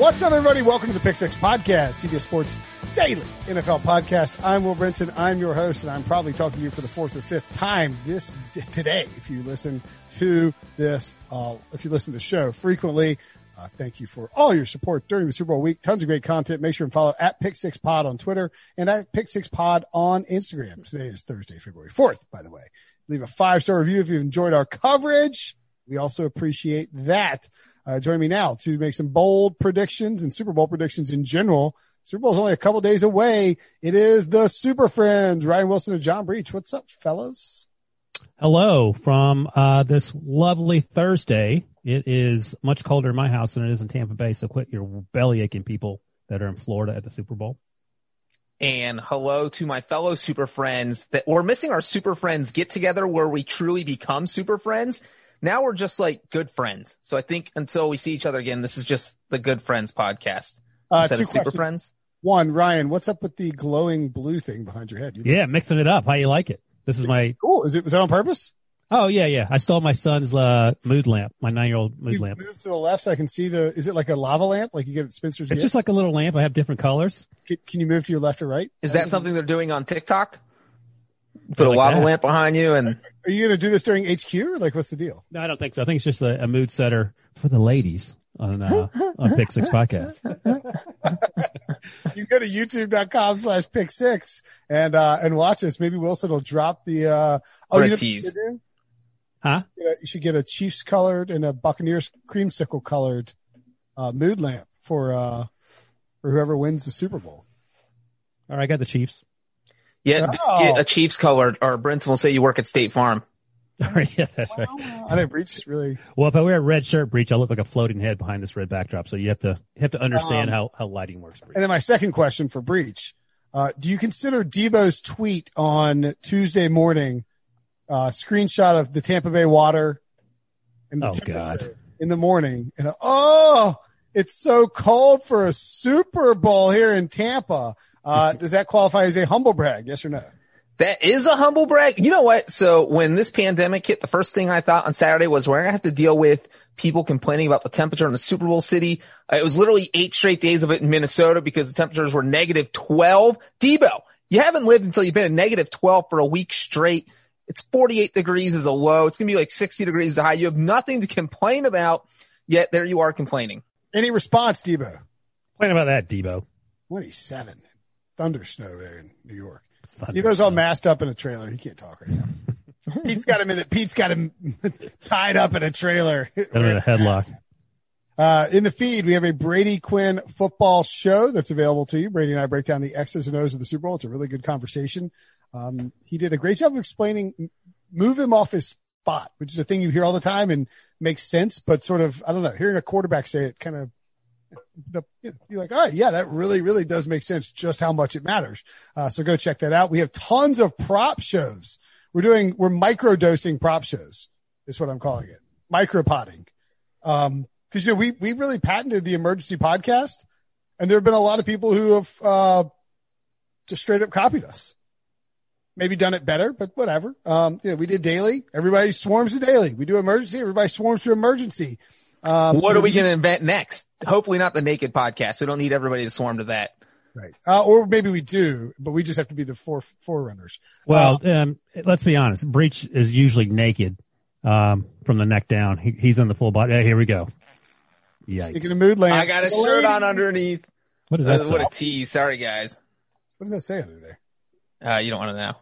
What's up, everybody? Welcome to the Pick Six Podcast, CBS Sports Daily NFL Podcast. I'm Will Brinson. I'm your host, and I'm probably talking to you for the fourth or fifth time this today. If you listen to this, uh, if you listen to the show frequently, uh, thank you for all your support during the Super Bowl week. Tons of great content. Make sure and follow at Pick Six Pod on Twitter and at Pick Six Pod on Instagram. Today is Thursday, February 4th, by the way. Leave a five star review if you've enjoyed our coverage. We also appreciate that. Uh, join me now to make some bold predictions and Super Bowl predictions in general. Super Bowl is only a couple days away. It is the Super Friends, Ryan Wilson and John Breech. What's up, fellas? Hello from uh, this lovely Thursday. It is much colder in my house than it is in Tampa Bay, so quit your belly aching people that are in Florida at the Super Bowl. And hello to my fellow super friends that we're missing our super friends get together where we truly become super friends. Now we're just like good friends. So I think until we see each other again, this is just the good friends podcast Uh, instead two of super questions. friends. One, Ryan, what's up with the glowing blue thing behind your head? You Yeah, mixing it up. How you like it? This is my, cool. Is it, was that on purpose? oh yeah, yeah. I stole my son's, uh, mood lamp, my nine year old mood You lamp. move to the left so I can see the, is it like a lava lamp like you get at Spencer's? It's Gift? just like a little lamp. I have different colors. can, can you move to your left or right? Is that something they're doing on TikTok? Put a like lava that. lamp behind you and Are you going to do this during HQ or like what's the deal? No, I don't think so. I think it's just a, a mood setter for the ladies on, uh, on Pick Six Podcast. You go to youtube.com slash pick six and, uh, and watch us. Maybe Wilson will drop the, uh, oh, Or you know tease. you? Huh? You should get a Chiefs colored and a Buccaneers creamsicle colored, uh, mood lamp for, uh, for whoever wins the Super Bowl. All right, I got the Chiefs. Yeah, Oh. get a Chiefs color, or Brinson will say you work at State Farm. All right, yeah, that's right. I know Breech really, Well, if I wear a red shirt, Breech, I'll look like a floating head behind this red backdrop. So you have to, you have to understand Um, how, how lighting works. Breech. And then my second question for Breech, uh, do you consider Debo's tweet on Tuesday morning, uh, screenshot of the Tampa Bay water and the Oh, God. in the morning and, oh, it's so cold for a Super Bowl here in Tampa. Uh, does that qualify as a humble brag? Yes or no? That is a humble brag. You know what? So when this pandemic hit, the first thing I thought on Saturday was we're gonna have to deal with people complaining about the temperature in the Super Bowl city. Uh, It was literally eight straight days of it in Minnesota because the temperatures were negative 12. Debo, you haven't lived until you've been at negative 12 for a week straight. It's 48 degrees is a low. It's gonna be like 60 degrees as a high. You have nothing to complain about, yet there you are complaining. Any response, Debo? Complain about that, Debo. 27. Thunder snow there in New York. Thunder goes all masked up in a trailer. He can't talk right now. Pete's got him in it. Pete's got him tied up in a trailer. Got him in a headlock. Uh, in the feed, we have a Brady Quinn football show that's available to you. Brady and I break down the X's and O's of the Super Bowl. It's a really good conversation. Um, he did a great job of explaining, move him off his spot, which is a thing you hear all the time and makes sense, but sort of, I don't know, hearing a quarterback say it kind of, you're like, all right, yeah, that really, really does make sense just how much it matters. Uh, so go check that out. We have tons of prop shows. We're doing, we're micro dosing prop shows is what I'm calling it. Micro potting. Um, cause you know, we, we really patented the emergency podcast and there have been a lot of people who have, uh, just straight up copied us. Maybe done it better, but whatever. Um, we did daily. Everybody swarms to daily. We do emergency. Everybody swarms to emergency. Um, What are we going to invent next? Hopefully not the naked podcast. We don't need everybody to swarm to that. Right. Uh, or maybe we do, but we just have to be the fore, forerunners. Well, um, let's be honest. Breach is usually naked, um, from the neck down. He, he's in the full body. Yeah, here we go. Speaking Yikes. of mood lamps. I got a shirt on underneath. What is does Uh, that what a tease. Sorry, guys. What does that say under there? Uh, you don't want to know.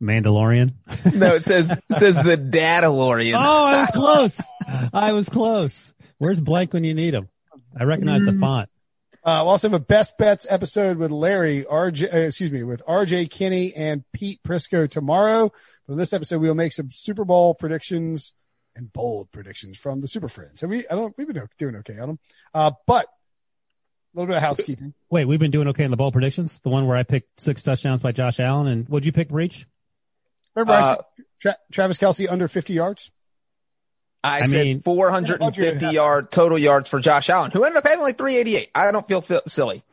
Mandalorian? No, it says it says the Dadalorian. Oh, I was close. I was close. Where's blank when you need him? I recognize the font. Uh, we'll also have a best bets episode with Larry, RJ, uh, excuse me, with RJ Kinney and Pete Prisco tomorrow. But in this episode, we'll make some Super Bowl predictions and bold predictions from the Super Friends. So we, I don't, we've been doing okay on them. Uh, but a little bit of housekeeping. Wait, we've been doing okay in the bowl predictions. The one where I picked six touchdowns by Josh Allen, and what'd you pick, Breech? Remember, I Uh, said Tra- Travis Kelce under 50 yards. I, I said mean- 450 yard total yards for Josh Allen, who ended up having like 388. I don't feel, feel silly.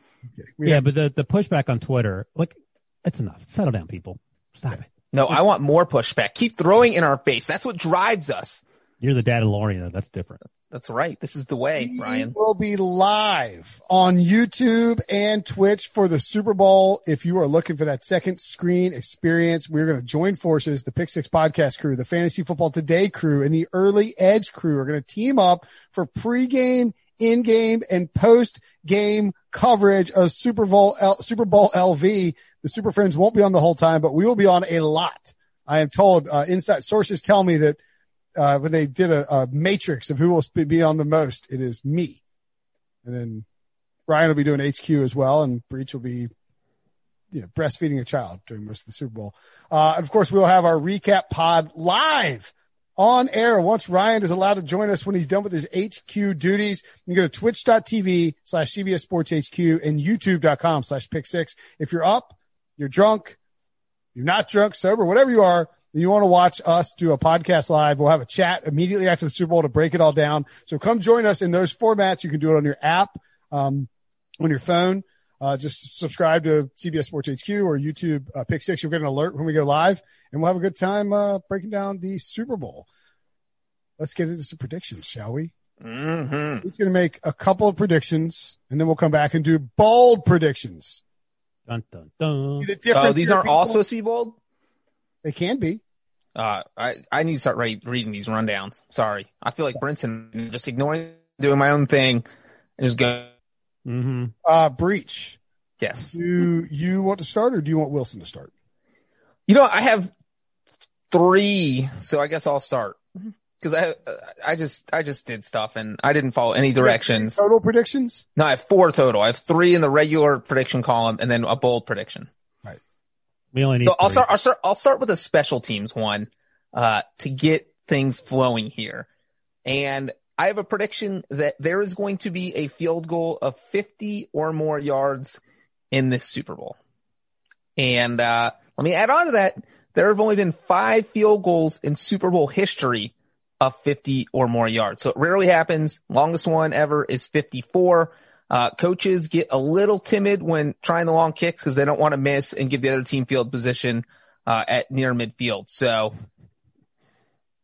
We yeah, had- but the the pushback on Twitter, like, it's enough. Settle down, people. Stop it. No, I want more pushback. Keep throwing in our face. That's what drives us. You're the dad of Lorian, though. That's different. That's right. This is the way, We Ryan. will be live on YouTube and Twitch for the Super Bowl. If you are looking for that second screen experience, we're going to join forces. The Pick Six podcast crew, the Fantasy Football Today crew, and the Early Edge crew are going to team up for pregame, in-game, and post-game coverage of Super Bowl L- Super Bowl LV. The Super Friends won't be on the whole time, but we will be on a lot. I am told uh, inside sources tell me that uh, when they did a, a matrix of who will be on the most, it is me. And then Ryan will be doing HQ as well, and Breech will be, you know, breastfeeding a child during most of the Super Bowl. Uh, of course, we'll have our recap pod live on air once Ryan is allowed to join us when he's done with his HQ duties. You can go to twitch.tv slash CBS Sports HQ and youtube.com slash pick six. If you're up, you're drunk, you're not drunk, sober, whatever you are, you want to watch us do a podcast live, we'll have a chat immediately after the Super Bowl to break it all down. So come join us in those formats. You can do it on your app, um, on your phone. Uh, just subscribe to CBS Sports HQ or YouTube uh, Pick Six. You'll get an alert when we go live, and we'll have a good time uh, breaking down the Super Bowl. Let's get into some predictions, shall we? Mm-hmm. He's going to make a couple of predictions, and then we'll come back and do bold predictions. Dun, dun, dun. The different Oh, these aren't all people- supposed to be bold? They can be. Uh, I, I need to start re- reading these rundowns. Sorry. I feel like Brinson just ignoring, doing my own thing and just going. Mm-hmm. Uh, Breech. yes. Do you want to start, or do you want Wilson to start? You know, I have three, so I guess I'll start. Cause I, I just, I just did stuff and I didn't follow any directions. Total predictions. No, I have four total. I have three in the regular prediction column and then a bold prediction. We only need. So I'll start, I'll start, I'll start with a special teams one, uh, to get things flowing here. And I have a prediction that there is going to be a field goal of 50 or more yards in this Super Bowl. And, uh, let me add on to that. There have only been five field goals in Super Bowl history of 50 or more yards. So it rarely happens. Longest one ever is 54. Uh, coaches get a little timid when trying the long kicks because they don't want to miss and give the other team field position, uh, at near midfield. So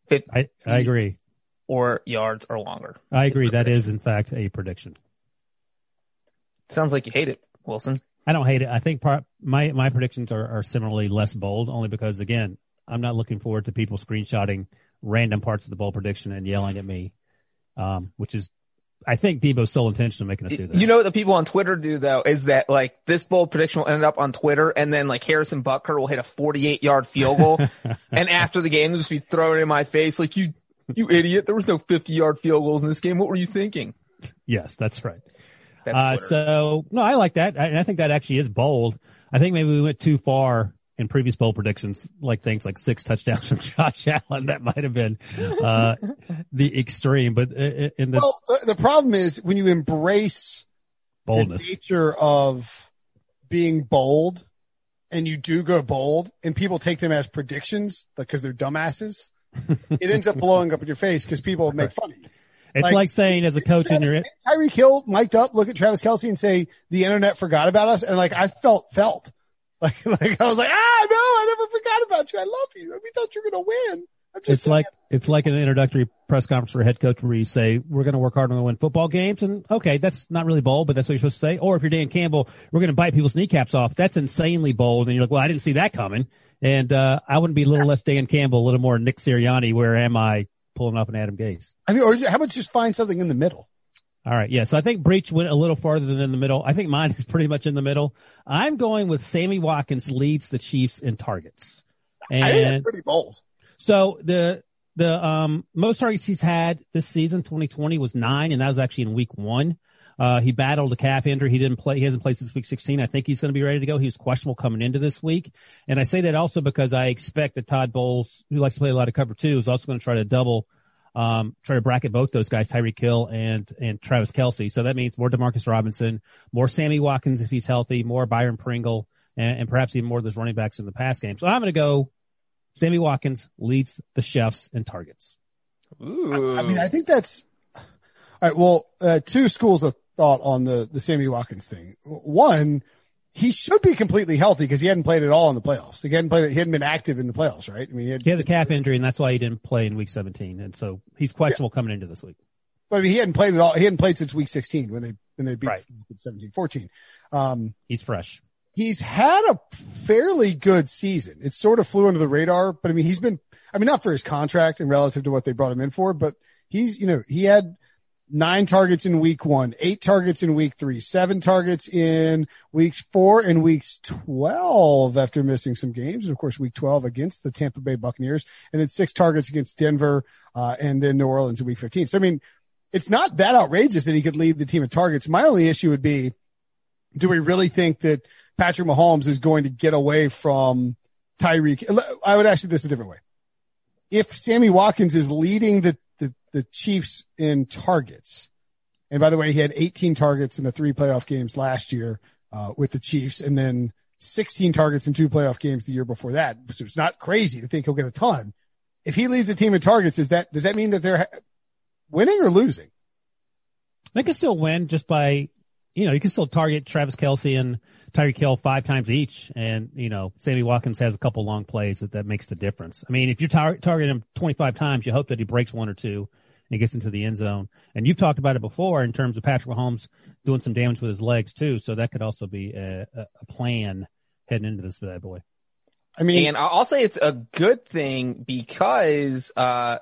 50 I, I agree. or yards or longer. I agree. That is, in fact, a prediction. Sounds like you hate it, Wilson. I don't hate it. I think part, my my predictions are, are similarly less bold, only because again, I'm not looking forward to people screenshotting random parts of the bowl prediction and yelling at me, um, which is, I think Debo's sole intention of making us do this. You know what the people on Twitter do though is that like this bold prediction will end up on Twitter and then like Harrison Butker will hit a 48 yard field goal and after the game they'll just be thrown in my face like you, you idiot. There was no 50 yard field goals in this game. What were you thinking? yes, that's right. That's Uh, so no, I like that. I, and I think that actually is bold. I think maybe we went too far in previous bowl predictions, like things like six touchdowns from Josh Allen. That might have been, uh, the extreme, but i- i- in the Well, the, the problem is when you embrace boldness. the nature of being bold, and you do go bold, and people take them as predictions because they're dumbasses. it ends up blowing up in your face because people make fun of you. It's like- like, saying as a coach in your, Tyreek Hill mic'd up, look at Travis Kelce and say, the internet forgot about us. And like, I felt, felt like, like I was like, ah, no, I never forgot about you. I love you. We thought you were going to win. It's saying. like, it's like an introductory press conference for head coach where you say, we're going to work hard to win football games. And okay, that's not really bold, but that's what you're supposed to say. Or if you're Dan Campbell, we're going to bite people's kneecaps off. That's insanely bold. And you're like, well, I didn't see that coming. And, uh, I wouldn't be a little less Dan Campbell, a little more Nick Sirianni. Where am I pulling off an Adam Gase? I mean, or how about just find something in the middle? All right. Yeah. So I think Breech went a little farther than in the middle. I think mine is pretty much in the middle. I'm going with Sammy Watkins leads the Chiefs in targets. I think that's And pretty bold. so the, the, um, most targets he's had this season, 2020 was nine, and that was actually in week one. Uh, he battled a calf injury. He didn't play. He hasn't played since week 16. I think he's going to be ready to go. He was questionable coming into this week. And I say that also because I expect that Todd Bowles, who likes to play a lot of cover two, is also going to try to double, um, try to bracket both those guys, Tyreek Hill and, and Travis Kelce. So that means more Demarcus Robinson, more Sammy Watkins if he's healthy, more Byron Pringle, and, and perhaps even more of those running backs in the pass game. So I'm going to go Sammy Watkins leads the Chiefs in targets. Ooh. I mean, I think that's all right. Well, uh, two schools of thought on the the Sammy Watkins thing. One, he should be completely healthy because he hadn't played at all in the playoffs. He hadn't played. He hadn't been active in the playoffs, right? I mean, he had, He had the calf injury, and that's why he didn't play in week 17. And so he's questionable coming into this week. but I mean, he hadn't played at all. He hadn't played since week 16 when they when they beat Right. 17 14. Um, He's fresh. he's had a fairly good season. It sort of flew under the radar, but I mean, he's been, I mean, not for his contract and relative to what they brought him in for, but he's, you know, he had nine targets in week one, eight targets in week three, seven targets in weeks four and weeks 12 after missing some games. And of course, week 12 against the Tampa Bay Buccaneers and then six targets against Denver, uh, and then New Orleans in week 15. So, I mean, it's not that outrageous that he could lead the team in targets. My only issue would be, do we really think that Patrick Mahomes is going to get away from Tyreek? I would ask you this a different way. If Sammy Watkins is leading the, the, Chiefs in targets, and by the way, he had 18 targets in the three playoff games last year, uh, with the Chiefs and then 16 targets in two playoff games the year before that. So it's not crazy to think he'll get a ton. If he leads the team in targets, is that, does that mean that they're winning or losing? They can still win just by, you know, you can still target Travis Kelce and Tyreek Hill five times each. And, you know, Sammy Watkins has a couple long plays that, that makes the difference. I mean, if you're tar- targeting him 25 times, you hope that he breaks one or two and gets into the end zone. And you've talked about it before in terms of Patrick Mahomes doing some damage with his legs too. So that could also be a, a, a plan heading into this bad boy. I mean, And I'll say it's a good thing because, uh,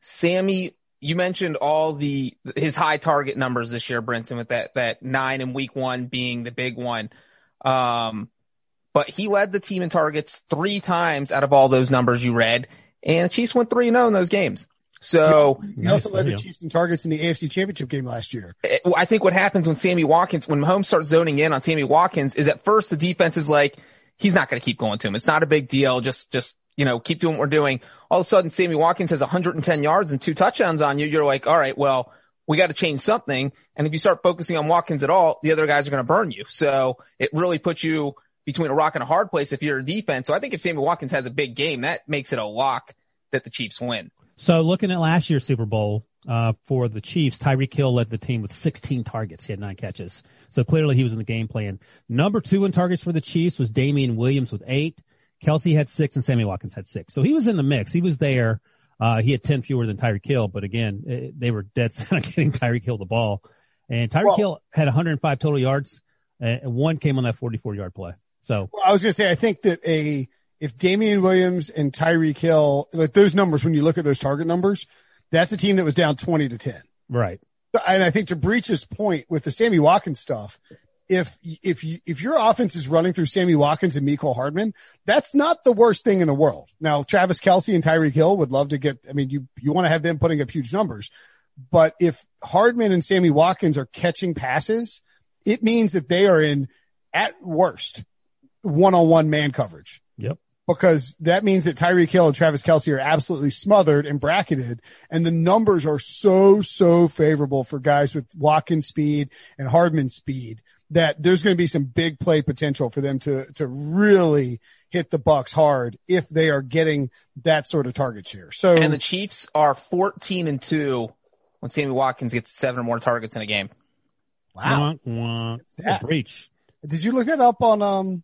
Sammy, you mentioned all the, his high target numbers this year, Brinson, with that, that nine in week one being the big one. Um, but he led the team in targets three times out of all those numbers you read. And the Chiefs went three and zero in those games. So he also Nice, led the. Chiefs in targets in the AFC championship game last year. I think what happens when Sammy Watkins, when Mahomes starts zoning in on Sammy Watkins is at first the defense is like, he's not going to keep going to him. It's not a big deal. Just, just, you know, keep doing what we're doing. All of a sudden, Sammy Watkins has 110 yards and two touchdowns on you. You're like, all right, well, we got to change something. And if you start focusing on Watkins at all, the other guys are going to burn you. So it really puts you between a rock and a hard place if you're a defense. So I think if Sammy Watkins has a big game, that makes it a lock that the Chiefs win. So looking at last year's Super Bowl, uh, for the Chiefs, Tyreek Hill led the team with 16 targets. He had nine catches. So clearly he was in the game plan. Number two in targets for the Chiefs was Damien Williams with eight. Kelce had six and Sammy Watkins had six. So he was in the mix. He was there. Uh, he had 10 fewer than Tyreek Hill, but again, eh, they were dead set on getting Tyreek Hill the ball. And Tyreek Well- Hill had 105 total yards uh, and one came on that 44 yard play. So Well, I was going to say, I think that a, if Damien Williams and Tyreek Hill, like those numbers, when you look at those target numbers, that's a team that was down 20 to 10. right. And I think to Breech's point with the Sammy Watkins stuff, if, if you, if your offense is running through Sammy Watkins and Mecole Hardman, that's not the worst thing in the world. Now, Travis Kelce and Tyreek Hill would love to get, I mean, you, you want to have them putting up huge numbers, but if Hardman and Sammy Watkins are catching passes, it means that they are in at worst one-on-one man coverage Yep. Because that means that Tyreek Hill and Travis Kelce are absolutely smothered and bracketed. And the numbers are so, so favorable for guys with Watkins speed and Hardman speed that there's going to be some big play potential for them to, to really hit the Bucs hard if they are getting that sort of target share. So And the Chiefs are 14 and 2 when Sammy Watkins gets seven or more targets in a game. wow. Wonk, wonk. that? Breech. Did you look that up on, um,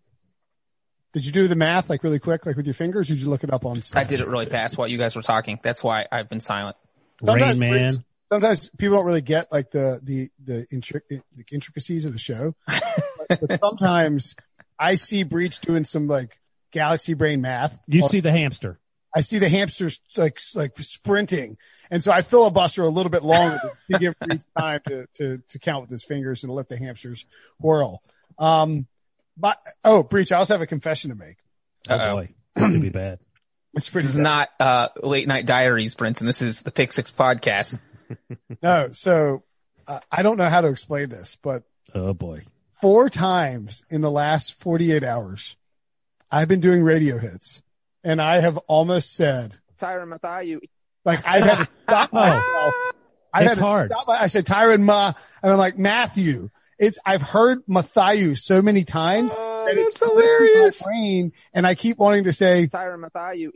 did you do the math like really quick, like with your fingers? Or did you look it up on? I did it really fast while you guys were talking. That's why I've been silent. Sometimes Rain Man. sometimes people don't really get like the the the, intric- the intricacies of the show, but, but sometimes I see Breech doing some like galaxy brain math. You see the hamster. I see the hamsters like like sprinting, and so I filibuster a little bit longer to give Breech time to to to count with his fingers and let the hamsters whirl. Um, but oh, Breech, I also have a confession to make. Oh Uh-oh. boy. This could be bad. It's pretty This is bad. not uh, late night diaries, Prince, and This is the Pick Six podcast. No, so uh, I don't know how to explain this, but Oh boy. four times in the last 48 hours, I've been doing radio hits and I have almost said, Tyron Matthew. like, I've had to stop Oh. myself. I've It's had to hard. stop. I said Tyron Ma and I'm like, Matthew. It's, I've heard Matthew so many times Oh, that it's that's hilarious. My brain, and I keep wanting to say, Tyron Matthew.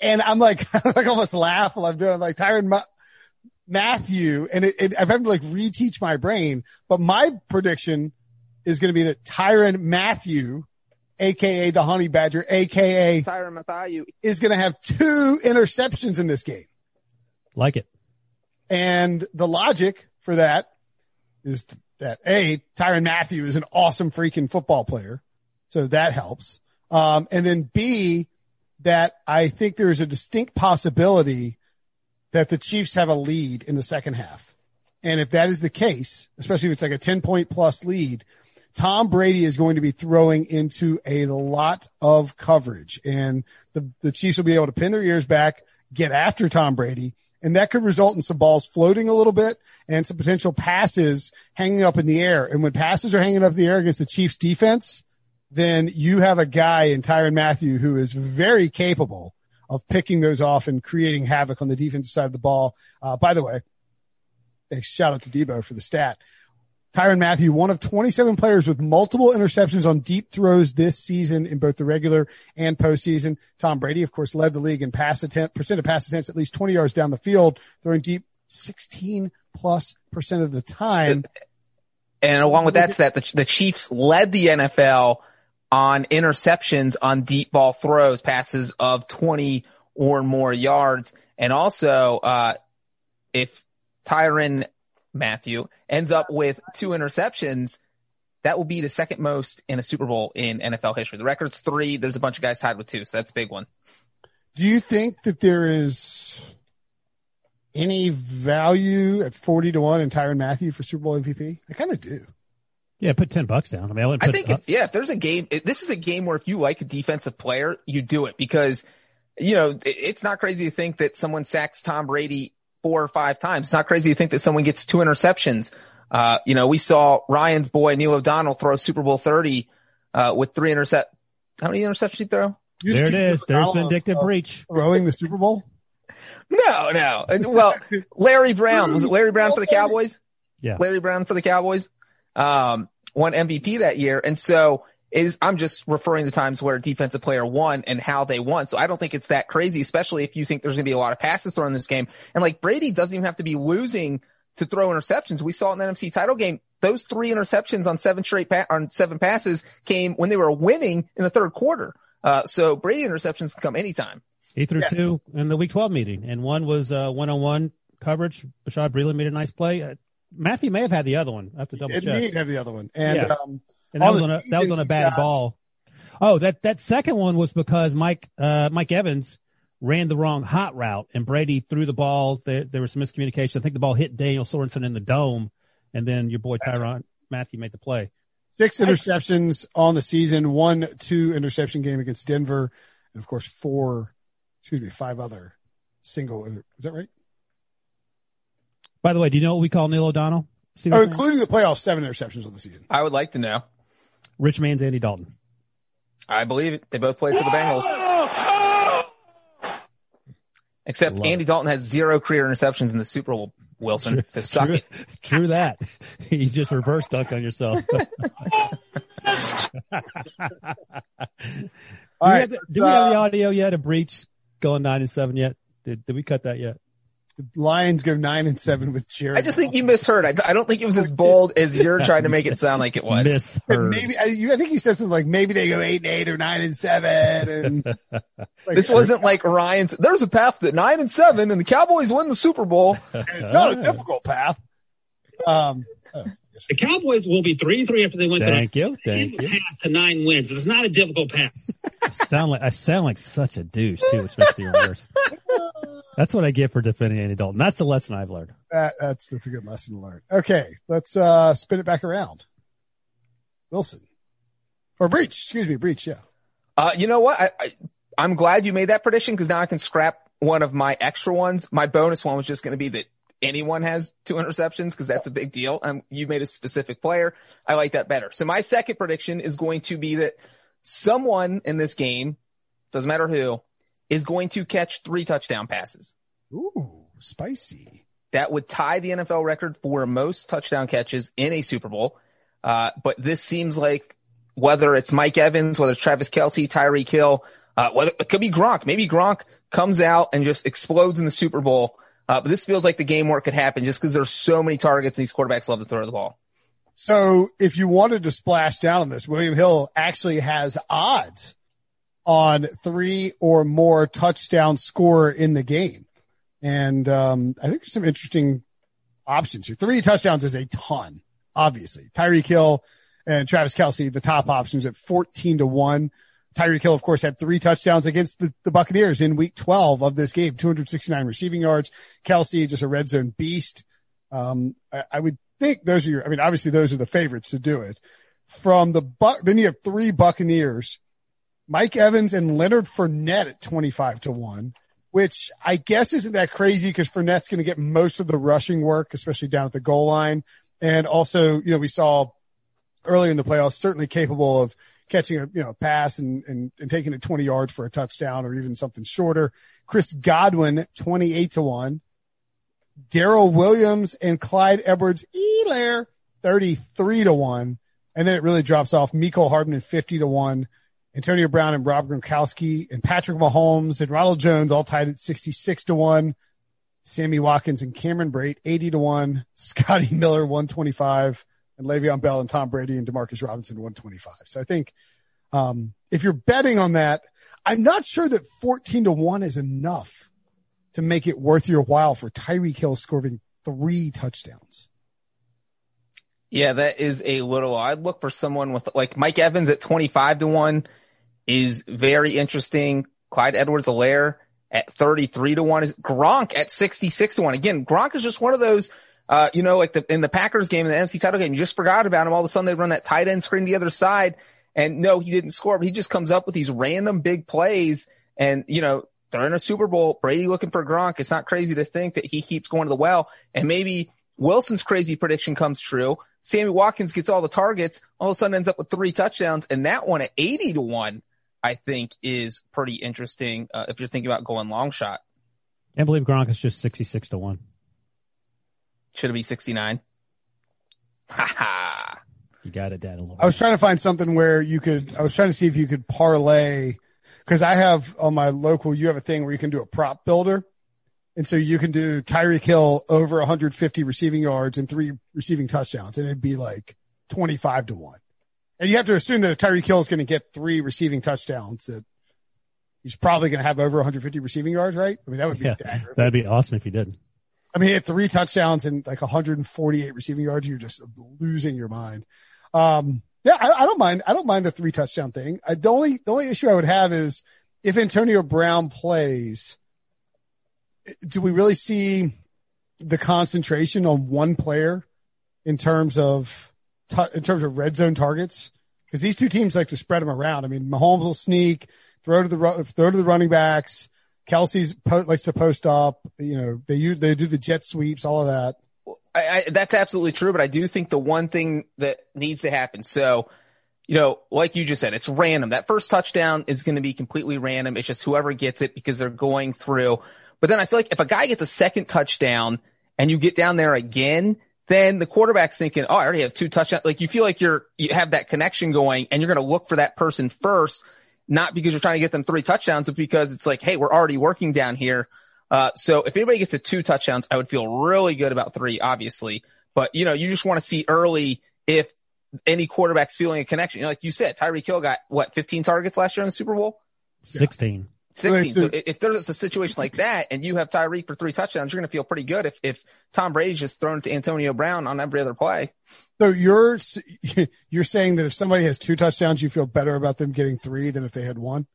and I'm like, I like almost laugh while I'm doing it. I'm like Tyron Ma- Matthew, and it, it, I've had to like reteach my brain. But my prediction is going to be that Tyrann Mathieu, aka the Honey Badger, aka Tyron Matthew. is going to have two interceptions in this game. Like it. And the logic for that is that A, Tyrann Mathieu is an awesome freaking football player. So that helps. Um, and then B, that I think there is a distinct possibility that the Chiefs have a lead in the second half. And if that is the case, especially if it's like a 10 point plus lead, Tom Brady is going to be throwing into a lot of coverage and the, the Chiefs will be able to pin their ears back, get after Tom Brady. And that could result in some balls floating a little bit and some potential passes hanging up in the air. And when passes are hanging up in the air against the Chiefs defense, then you have a guy in Tyrann Mathieu who is very capable of picking those off and creating havoc on the defensive side of the ball. Uh, by the way, a shout out to Debo for the stat. Tyrann Mathieu, one of 27 players with multiple interceptions on deep throws this season in both the regular and postseason. Tom Brady, of course, led the league in pass attempt, percent of pass attempts at least 20 yards down the field, throwing deep 16 plus percent of the time. And along with that's that the, the Chiefs led the NFL on interceptions on deep ball throws, passes of 20 or more yards. And also, uh, if Tyrann Mathieu ends up with two interceptions, that will be the second most in a Super Bowl in NFL history. The record's three. There's a bunch of guys tied with two, so that's a big one. Do you think that there is any value at 40 to 1 in Tyrann Mathieu for Super Bowl MVP? I kind of do. Yeah, put ten bucks down. I mean, I wouldn't I put. think it's, yeah, if there's a game, it- this is a game where if you like a defensive player, you do it because, you know, it- it's not crazy to think that someone sacks Tom Brady four or five times. It's not crazy to think that someone gets two interceptions. Uh, you know, we saw Ryan's boy Neil O'Donnell throw Super Bowl 30, uh, with three intercept. How many interceptions did he throw? There it is. keep the There's vindictive of Breech. Throwing the Super Bowl? No, no. Well, Larry Brown, was it Larry Brown for the Cowboys? Yeah. Larry Brown for the Cowboys, um, won MVP that year. And so is, I'm just referring to times where defensive player won and how they won. So I don't think it's that crazy, especially if you think there's going to be a lot of passes thrown in this game. And like Brady doesn't even have to be losing to throw interceptions. We saw in the NFC title game, those three interceptions on seven straight pa- on seven passes came when they were winning in the third quarter. Uh, so Brady interceptions can come anytime. He threw two in the Week 12 meeting, and one was uh, one-on-one coverage. Bashaud Breeland made a nice play. Uh, Mathieu may have had the other one. I have to double It check. did have the other one. And, Yeah. um, And that All was on a that was on a bad guys- ball. Oh, that that second one was because Mike uh, Mike Evans ran the wrong hot route, and Brady threw the ball. There, there was some miscommunication. I think the ball hit Daniel Sorensen in the dome, and then your boy Tyrann Mathieu made the play. six interceptions on the season, one, two interception game against Denver. And of course, four, excuse me, five other single. Is that right? By the way, do you know what we call Neil O'Donnell? See Oh, including the playoffs, seven interceptions on the season. I would like to know. Rich man's Andy Dalton. I believe it. They both played for the Bengals. Except Andy Dalton has zero career interceptions in the Super Bowl, Wilson. So suck true, it. true that. you just reverse dunk on yourself. All do we, have, the- do let's, we have the uh, audio yet? A Breech going nine and seven yet? Did, did we cut that yet? The Lions go nine and seven with Jared. I just think you misheard. I, I don't think it was as bold as you're trying to make it sound like it was. Misheard. Maybe I, you, I think you said something like maybe they go eight and eight or nine and seven. And like, This wasn't like Ryan's. There's a path to nine and seven, and the Cowboys win the Super Bowl. It's not a difficult path. Um, oh, The Cowboys will be three and three after they win Thank tonight. you. Thank you. Path to nine wins. It's not a difficult path. I sound like I sound like such a douche too, which makes it even worse. That's what I get for defending Andy Dalton. That's the lesson I've learned. that, that's that's a good lesson to learn. Okay, let's uh spin it back around. Wilson or Breech? Excuse me, Breech. Yeah. Uh, you know what? I, I, I'm glad you made that prediction because now I can scrap one of my extra ones. My bonus one was just going to be that anyone has two interceptions because that's a big deal. Um, you made a specific player. I like that better. So my second prediction is going to be that someone in this game, doesn't matter who, is going to catch three touchdown passes. Ooh, spicy. That would tie the NFL record for most touchdown catches in a Super Bowl. Uh, but this seems like whether it's Mike Evans, whether it's Travis Kelce, Tyreek Hill, uh, whether it could be Gronk. Maybe Gronk comes out and just explodes in the Super Bowl. Uh, but this feels like the game where it could happen just because there's so many targets and these quarterbacks love to throw the ball. So if you wanted to splash down on this, William Hill actually has odds on three or more touchdown score in the game. And, um, I think there's some interesting options here. Three touchdowns is a ton, obviously. Tyreek Hill and Travis Kelce, the top options at 14 to one. Tyreek Hill, of course, had three touchdowns against the, the Buccaneers in week 12 of this game, 269 receiving yards. Kelce, just a red zone beast. Um, I, I, would think those are your, I mean, obviously those are the favorites to do it. From the Buck, then you have three Buccaneers, Mike Evans and Leonard Fournette at 25 to one, which I guess isn't that crazy because Fournette's going to get most of the rushing work, especially down at the goal line. And also, you know, we saw earlier in the playoffs, certainly capable of catching a, you know, pass and, and, and taking it 20 yards for a touchdown or even something shorter. Chris Godwin, 28 to one. Darrel Williams and Clyde Edwards Helaire, 33 to one. And then it really drops off. Mecole Hardman, 50 to one. Antonio Brown and Rob Gronkowski and Patrick Mahomes and Ronald Jones all tied at 66 to one. Sammy Watkins and Cameron Brate, 80 to one. Scotty Miller, 125 and Le'Veon Bell and Tom Brady and Demarcus Robinson 125. So I think, um, if you're betting on that, I'm not sure that 14 to one is enough to make it worth your while for Tyreek Hill scoring three touchdowns. Yeah, that is a little, I'd look for someone with like Mike Evans at 25 to one is very interesting. Clyde Edwards Helaire at 33 to one is Gronk at 66 to one. Again, Gronk is just one of those uh, you know, like the, in the Packers game, in the NFC title game, you just forgot about him. All of a sudden they run that tight end screen the other side. And no, he didn't score, but he just comes up with these random big plays. And, you know, they're in a Super Bowl. Brady looking for Gronk. It's not crazy to think that he keeps going to the well. And maybe Wilson's crazy prediction comes true. Sammy Watkins gets all the targets, all of a sudden ends up with three touchdowns. And that one at 80 to one, I think is pretty interesting. Uh, if you're thinking about going long shot. I believe Gronk is just 66 to one. Should it be 69? Ha ha. You got it, Dad. A little I was trying to find something where you could, I was trying to see if you could parlay, cause I have on my local, you have a thing where you can do a prop builder. And so you can do Tyreek Hill over 150 receiving yards and three receiving touchdowns. And it'd be like 25 to one. And you have to assume that if Tyreek Hill is going to get three receiving touchdowns, that he's probably going to have over 150 receiving yards, right? I mean, that would be yeah, That'd be awesome if he did. I mean, he had three touchdowns and like 148 receiving yards. You're just losing your mind. Um, yeah, I, I, don't mind. I don't mind the three touchdown thing. I, the only, the only issue I would have is if Antonio Brown plays, do we really see the concentration on one player in terms of, in terms of red zone targets? Cause these two teams like to spread them around. I mean, Mahomes will sneak, throw to the, throw to the running backs. Kelce's po- likes to post up. You know, they use, they do the jet sweeps, all of that. I, I, that's absolutely true, but I do think the one thing that needs to happen. So, you know, like you just said, it's random. That first touchdown is going to be completely random. It's just whoever gets it because they're going through. But then I feel like if a guy gets a second touchdown and you get down there again, then the quarterback's thinking, oh, I already have two touchdowns. Like you feel like you're, you have that connection going and you're going to look for that person first not because you're trying to get them three touchdowns, but because it's like, hey, we're already working down here. Uh, so if anybody gets to two touchdowns, I would feel really good about three, obviously. But you know, you just want to see early if any quarterback's feeling a connection. You know, like you said, Tyreek Hill got what 15 targets last year in the Super Bowl. 16. 16. So if there's a situation like that and you have Tyreek for three touchdowns, you're going to feel pretty good if, if Tom Brady's just thrown it to Antonio Brown on every other play. So you're, you're saying that if somebody has two touchdowns, you feel better about them getting three than if they had one?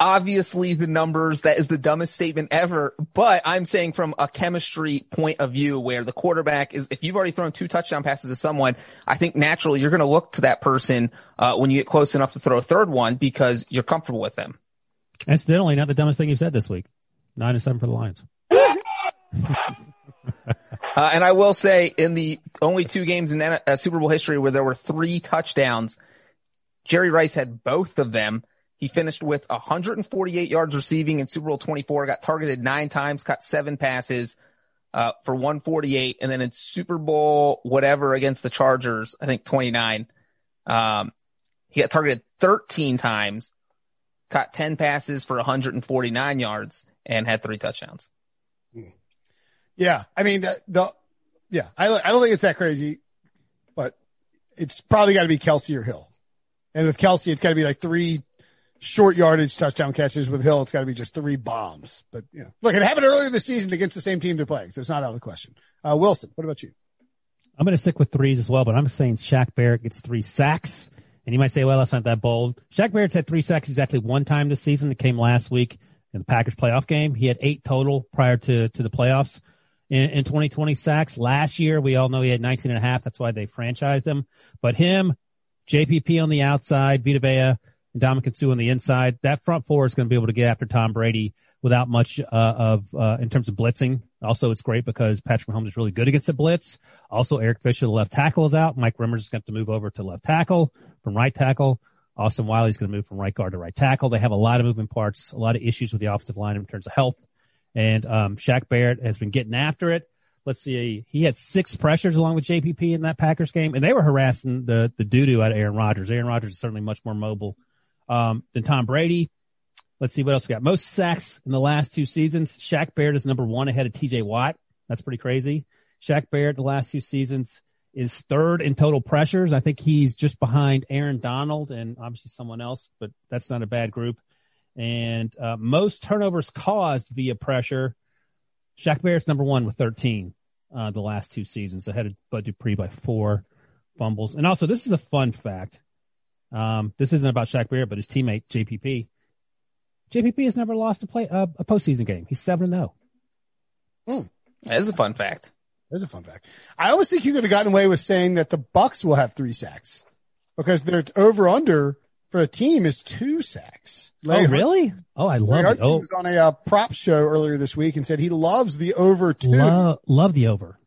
Obviously the numbers, that is the dumbest statement ever, but I'm saying from a chemistry point of view where the quarterback is, if you've already thrown two touchdown passes to someone, I think naturally you're going to look to that person, uh, when you get close enough to throw a third one because you're comfortable with them. Incidentally, not the dumbest thing you've said this week. Nine and seven for the Lions. Uh, and I will say, in the only two games in uh, Super Bowl history where there were three touchdowns, Jerry Rice had both of them. He finished with 148 yards receiving in Super Bowl 24, got targeted nine times, caught seven passes uh, for 148, and then in Super Bowl whatever against the Chargers, I think 29, um, he got targeted 13 times, caught 10 passes for 149 yards, and had three touchdowns. Yeah, I mean the, the yeah, I I don't think it's that crazy, but it's probably got to be Kelce or Hill, and with Kelce, it's got to be like three short yardage touchdown catches. With Hill, it's got to be just three bombs. But yeah, look, it happened earlier this season against the same team they're playing, so it's not out of the question. Uh, Wilson, what about you? I'm going to stick with threes as well, but I'm saying Shaq Barrett gets three sacks. And you might say, well, that's not that bold. Shaq Barrett's had three sacks exactly one time this season. It came last week in the Packers playoff game. He had eight total prior to, to the playoffs in, in 2020 sacks. Last year, we all know he had 19 and a half. That's why they franchised him. But him, JPP on the outside, Vita Vea, and Ndamukong Suh on the inside, that front four is going to be able to get after Tom Brady without much uh, of uh, in terms of blitzing. Also, it's great because Patrick Mahomes is really good against the blitz. Also, Eric Fisher, the left tackle, is out. Mike Remmers is going to move over to left tackle from right tackle. Austin Wylie's going to move from right guard to right tackle. They have a lot of moving parts, a lot of issues with the offensive line in terms of health. And um, Shaq Barrett has been getting after it. Let's see, he had six pressures along with JPP in that Packers game, and they were harassing the the doo doo out of Aaron Rodgers. Aaron Rodgers is certainly much more mobile um, than Tom Brady. Let's see what else we got. Most sacks in the last two seasons. Shaq Barrett is number one ahead of TJ Watt. That's pretty crazy. Shaq Barrett the last two seasons is third in total pressures. I think he's just behind Aaron Donald and obviously someone else, but that's not a bad group. And uh, most turnovers caused via pressure. Shaq Barrett's number one with 13 uh, the last two seasons, ahead of Bud Dupree by four fumbles. And also, this is a fun fact. Um, this isn't about Shaq Barrett, but his teammate JPP. JPP has never lost a play uh, a postseason game. He's seven zero. Hmm. That is a fun fact. That's a fun fact. I always think you could have gotten away with saying that the Bucs will have three sacks because their over under for a team is two sacks. Larry oh, really? Oh, I love it. Oh. was on a uh, prop show earlier this week and said he loves the over two. Love, love the over.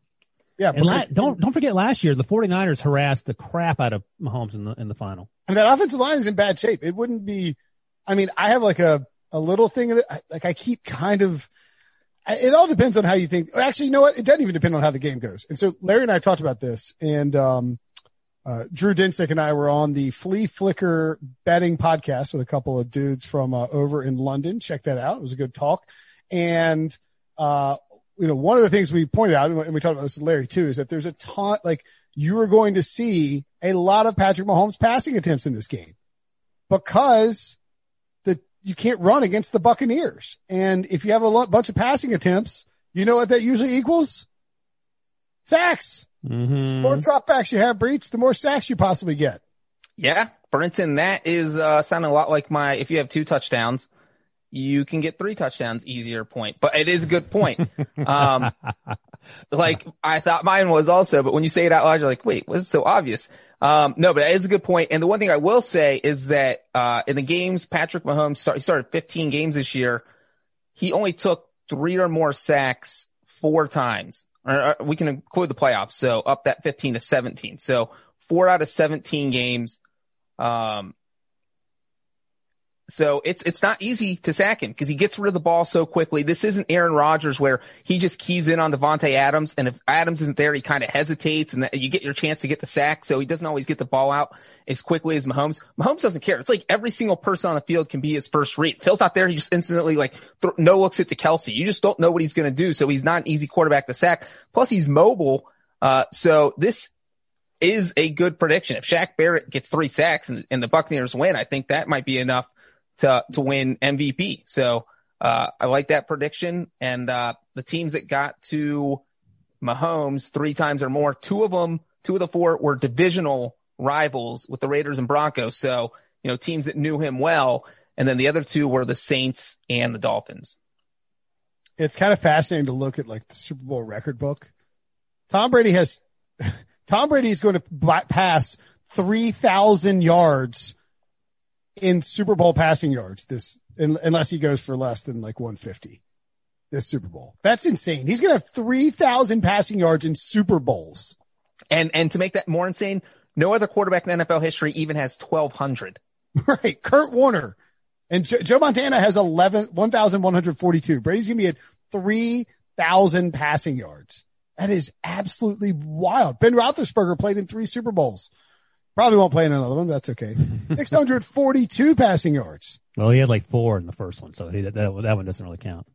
Yeah. And la- don't, don't forget last year, the 49ers harassed the crap out of Mahomes in the, in the final. And that offensive line is in bad shape. It wouldn't be, I mean, I have like a, a little thing that, like I keep kind of, it all depends on how you think. Actually, you know what? It doesn't even depend on how the game goes. And so Larry and I talked about this and, um, uh, Drew Dinsick and I were on the Flea Flicker betting podcast with a couple of dudes from uh, over in London. Check that out. It was a good talk. And, uh, you know, one of the things we pointed out, and we talked about this with Larry too, is that there's a ton, like you are going to see a lot of Patrick Mahomes passing attempts in this game because you can't run against the Buccaneers. And if you have a lot, bunch of passing attempts, you know what that usually equals? Sacks. Mm-hmm. The more dropbacks you have, Breech, the more sacks you possibly get. Yeah, Brinson, that is uh, sounding a lot like my. If you have two touchdowns, you can get three touchdowns easier point. But it is a good point. um, like I thought mine was also, but when you say it out loud, you're like, wait, was it so obvious? Um, no, but that is a good point. And the one thing I will say is that uh, in the games Patrick Mahomes start, he started 15 games this year. He only took three or more sacks four times or we can include the playoffs. So up that 15 to 17. So four out of 17 games. Um, so it's it's not easy to sack him because he gets rid of the ball so quickly. This isn't Aaron Rodgers where he just keys in on Davante Adams, and if Adams isn't there, he kind of hesitates, and you get your chance to get the sack. So he doesn't always get the ball out as quickly as Mahomes. Mahomes doesn't care. It's like every single person on the field can be his first read. If Hill's not there, he just instantly like th- no looks it to Kelce. You just don't know what he's going to do. So he's not an easy quarterback to sack. Plus he's mobile. Uh, so this is a good prediction. If Shaq Barrett gets three sacks and, and the Buccaneers win, I think that might be enough to to win MVP. So uh, I like that prediction. And uh, the teams that got to Mahomes three times or more, two of them, two of the four were divisional rivals with the Raiders and Broncos. So you know teams that knew him well. And then the other two were the Saints and the Dolphins. It's kind of fascinating to look at like the Super Bowl record book. Tom Brady has, Tom Brady is going to pass 3,000 yards in Super Bowl passing yards this unless he goes for less than like 150. this Super Bowl. That's insane. He's going to have 3,000 passing yards in Super Bowls. And, and to make that more insane, no other quarterback in NFL history even has 1200. Right. Kurt Warner and Joe, Joe Montana has 11, 1,142. Brady's going to be at 3,000 passing yards. That is absolutely wild. Ben Roethlisberger played in three Super Bowls. Probably won't play in another one. That's okay. 642 passing yards. Well, he had like four in the first one, so he, that, that one doesn't really count.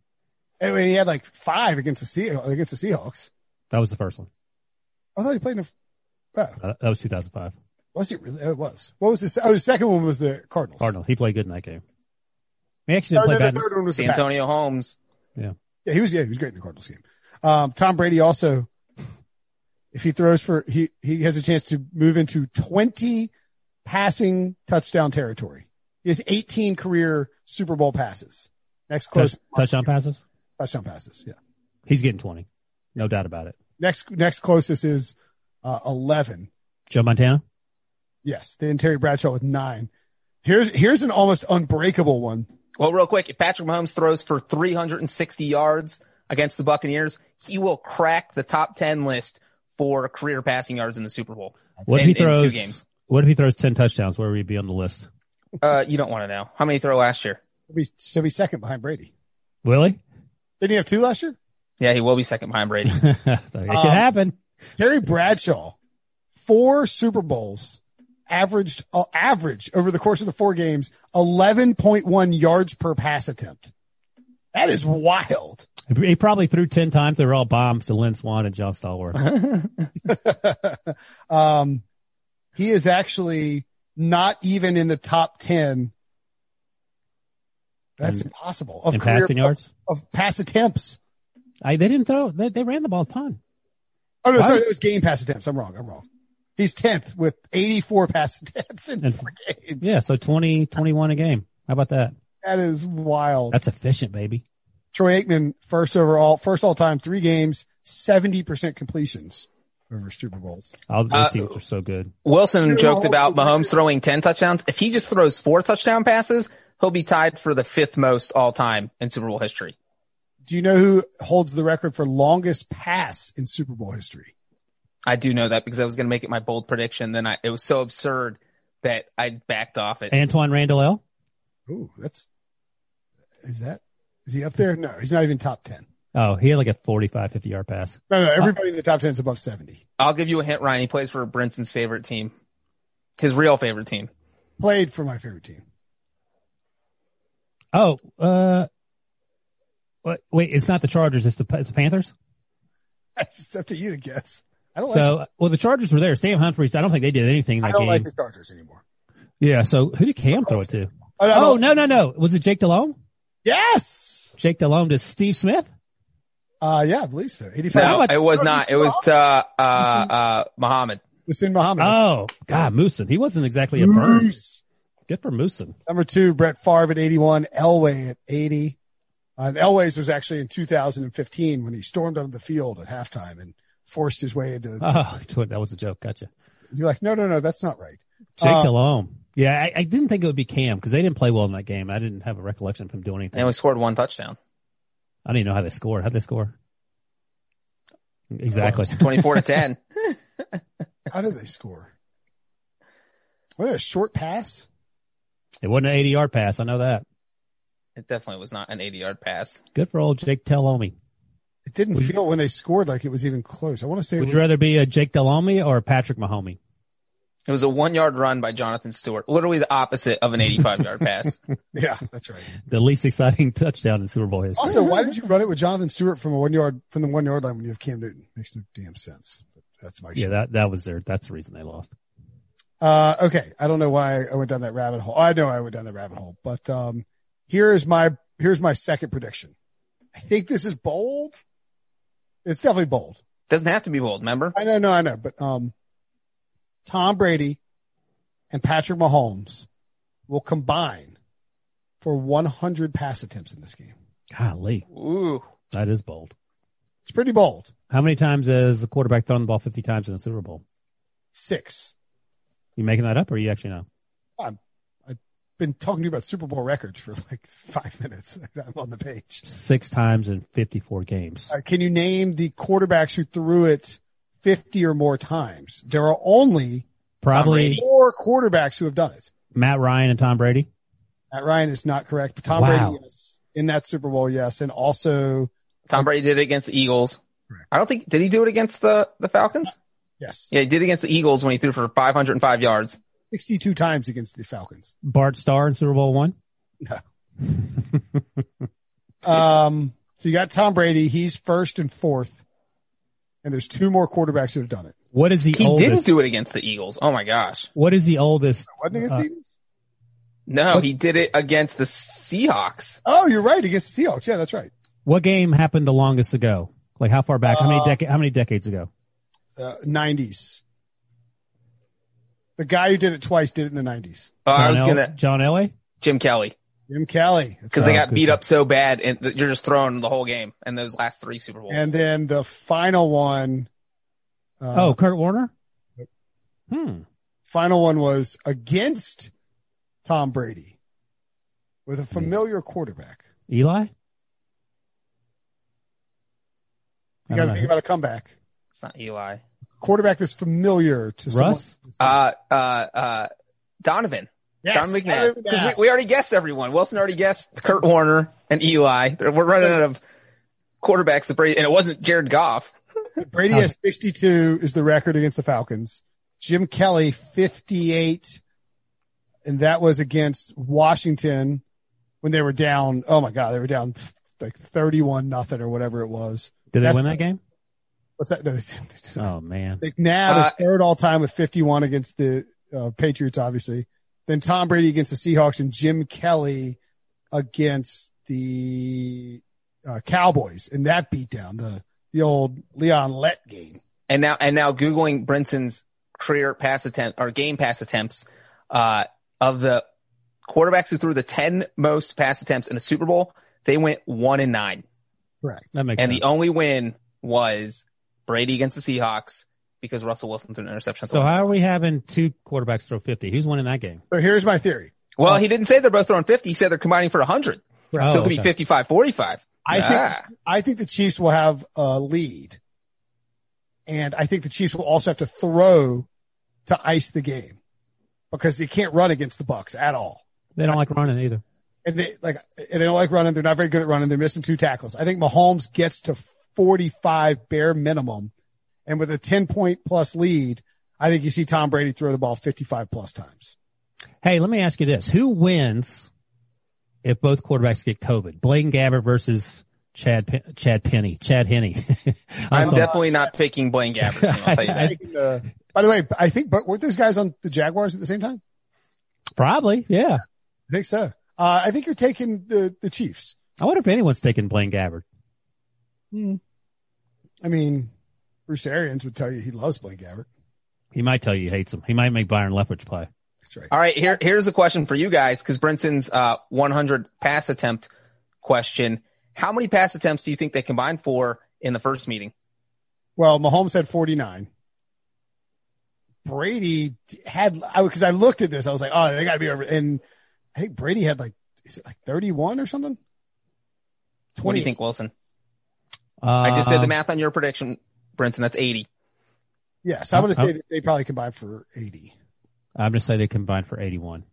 Anyway, he had like five against the Sea, against the Seahawks. That was the first one. I thought he played in a, oh, Uh, that was 2005. was it really? Oh, it was. What was this? Oh, the second one was the Cardinals. Cardinals. He played good in that game. He actually didn't play then the third one was the Santonio Holmes. Yeah, he was, yeah, he was great in the Cardinals game. Um, Tom Brady also, if he throws for, he, he has a chance to move into 20 passing touchdown territory. He has 18 career Super Bowl passes. Next close Touch, touchdown passes. touchdown passes. Yeah. He's getting 20. No doubt about it. Next, next closest is, uh, 11. Joe Montana. Yes. Then Terry Bradshaw with nine. Here's, here's an almost unbreakable one. Well, real quick, if Patrick Mahomes throws for 360 yards against the Buccaneers, he will crack the top 10 list for career passing yards in the Super Bowl. What if he throws? two games? What if he throws 10 touchdowns? Where would he be on the list? Uh, you don't want to know. How many throw last year? He'll be, he'll be second behind Brady. Will he? Didn't he have two last year? Yeah, he will be second behind Brady. it could Um, happen. Terry Bradshaw, four Super Bowls, averaged uh, average over the course of the four games, eleven point one yards per pass attempt. That is wild. He probably threw 10 times. They were all bombs to Lynn Swann and John Stallworth. um, he is actually not even in the top ten. That's In- impossible of career- passing yards. of, of pass attempts. I, they didn't throw. They, they ran the ball a ton. Oh no, sorry, it was game pass attempts. I'm wrong. I'm wrong. He's tenth with 84 pass attempts in And- four games. Yeah. So 20, 21 a game. How about that? that is wild. That's efficient, baby. Troy Aikman, first overall, first all time, three games, 70% completions over Super Bowls. All those Uh, teams are so good. Wilson Sure, joked about will- Mahomes throwing 10 touchdowns. If he just throws four touchdown passes, he'll be tied for the fifth most all time in Super Bowl history. Do you know who holds the record for longest pass in Super Bowl history? I do know that because I was going to make it my bold prediction. Then I, it was so absurd that I backed off it. Antwaan Randle El. Ooh, that's, is that, is he up there? No, he's not even top 10. Oh, he had like a 45, 50 yard pass. No, no, everybody in the top 10 is above 70. I'll give you a hint, Ryan. He plays for Brinson's favorite team. His real favorite team. Played for my favorite team. Oh, uh, what, wait, it's not the Chargers. It's the, it's the Panthers. It's up to you to guess. I don't like, So, well, the Chargers were there. Stan Humphries, I don't think they did anything in that game. I don't game. like the Chargers anymore. yeah. So who did Cam throw it to? I don't- Oh, no, no, no. Was it Jake Delhomme? Yes. Jake Delhomme to Steve Smith? Uh, yeah, I believe so. 85. No, it was not. It was to, uh, uh, Muhammad. Muhsin Muhammad. Oh, God, Muhsin. He wasn't exactly a burn. Good for Muhsin. Number two, Brett Favre at 81, Elway at 80. Uh, Elway's was actually in 2015 when he stormed onto the field at halftime and forced his way into. Oh, that was a joke. Gotcha. You're like, no, no, no, that's not right. Jake Uh, Delhomme. Yeah, I, I didn't think it would be Cam because they didn't play well in that game. I didn't have a recollection of him doing anything. They only scored one touchdown. I don't even know how they scored. How'd they score? Exactly. 24 to 10. How did they score? What a short pass. It wasn't an 80 yard pass. I know that. It definitely was not an 80 yard pass. Good for old Jake Delhomme. It didn't feel when they scored like it was even close. I want to say, Would was, you rather be a Jake Delhomme or a Patrick Mahomey? It was a one yard run by Jonathan Stewart. Literally the opposite of an 85 yard pass. yeah, that's right. The least exciting touchdown in Super Bowl history. Also, why did you run it with Jonathan Stewart from a one yard, from the one yard line when you have Cam Newton? Makes no damn sense. But that's my Yeah, shit. that, that was their, that's the reason they lost. Uh, okay. I don't know why I went down that rabbit hole. I know I went down that rabbit hole, but, um, here is my, here's my second prediction. I think this is bold. It's definitely bold. Doesn't have to be bold, remember? I know, no, I know, but, um, Tom Brady and Patrick Mahomes will combine for 100 pass attempts in this game. Golly, Ooh. that is bold. It's pretty bold. How many times has the quarterback thrown the ball 50 times in the Super Bowl? Six. You making that up or you actually know? I've been talking to you about Super Bowl records for like five minutes. I'm on the page. Six times in 54 games. Uh, can you name the quarterbacks who threw it 50 or more times? There are only Probably four quarterbacks who have done it. Matt Ryan and Tom Brady. Matt Ryan is not correct, but Tom Wow. Brady yes, in that Super Bowl, yes, and also Tom Brady did it against the Eagles. I don't think did he do it against the the Falcons? yes, Yeah, he did it against the Eagles when he threw for 505 yards. 62 times against the Falcons. Bart Starr in Super Bowl one. No. um, so you got Tom Brady. He's first and fourth, and there's two more quarterbacks who have done it. What is the He oldest? didn't do it against the Eagles. Oh my gosh. What is the oldest? Wasn't against Uh, the Eagles? No, What- he did it against the Seahawks. Oh, you're right. Against the Seahawks. Yeah, that's right. What game happened the longest ago? Like how far back? How many Uh, decades? How many decades ago? Uh, 90s. The guy who did it twice did it in the 90s. Oh, I John was El- gonna John Elway. Jim Kelly Jim Kelly. because they got beat up so bad and you're just throwing the whole game in those last three Super Bowls. And then the final one. Uh, oh, Kurt Warner. Hmm. final one was against Tom Brady with a familiar quarterback. Eli. You got to think about a comeback. it's not Eli. Quarterback that's familiar to Russ? Uh, uh, uh, Donovan. Yes, Donovan McNabb. Because we, we already guessed everyone. Wilson already guessed Kurt Warner and Eli. We're running out of quarterbacks. that Brady, and it wasn't Jared Goff. Brady has 62 is the record against the Falcons. Jim Kelly 58, and that was against Washington when they were down. Oh my God, they were down like 31 nothing or whatever it was. Did they win the- that game? What's that? No, they- Oh man. McNabb Uh, is third all time with 51 against the uh, Patriots, obviously. Then Tom Brady against the Seahawks and Jim Kelly against the uh, Cowboys in that beatdown, the the old Leon Lett game. And now, and now Googling Brinson's career pass attempt or game pass attempts, uh, of the quarterbacks who threw the 10 most pass attempts in a Super Bowl, they went one and nine. Correct. That makes And sense. the only win was Brady against the Seahawks because Russell Wilson threw an interception. so how are we having two quarterbacks throw 50? Who's winning that game? So here's my theory. well, he didn't say they're both throwing 50. He said they're combining for 100. Oh, so it oh, could be okay. 55 45. I Yeah. think I think the Chiefs will have a lead, and I think the Chiefs will also have to throw to ice the game because they can't run against the Bucs at all. They don't like running either. and they like and they don't like running. They're not very good at running. They're missing two tackles. I think Mahomes gets to 45 bare minimum, and with a 10 point plus lead, I think you see Tom Brady throw the ball 55 plus times. Hey, let me ask you this: Who wins if both quarterbacks get COVID? Blaine Gabbert versus Chad Chad Penny, Chad Henne. I'm sorry. definitely not picking Blaine Gabbert. I'll tell you that. uh, by the way, I think but weren't those guys on the Jaguars at the same time? probably. Yeah. I think so. Uh, I think you're taking the the Chiefs. I wonder if anyone's taking Blaine Gabbert. I mean, Bruce Arians would tell you he loves Blaine Gabbert. He might tell you he hates him. He might make Byron Leftwich play. That's right. All right, here here's a question for you guys because Brinson's uh 100 pass attempt question. How many pass attempts do you think they combined for in the first meeting? Well, Mahomes had 49. Brady had, I because I looked at this, I was like, oh, they got to be over. And I think Brady had like, is it like 31 or something? What do you think, Wilson? Uh, I just did the math on your prediction, Brinson. That's 80. Yes, I'm going to say that they probably combined for 80. I'm going to say they combined for 81.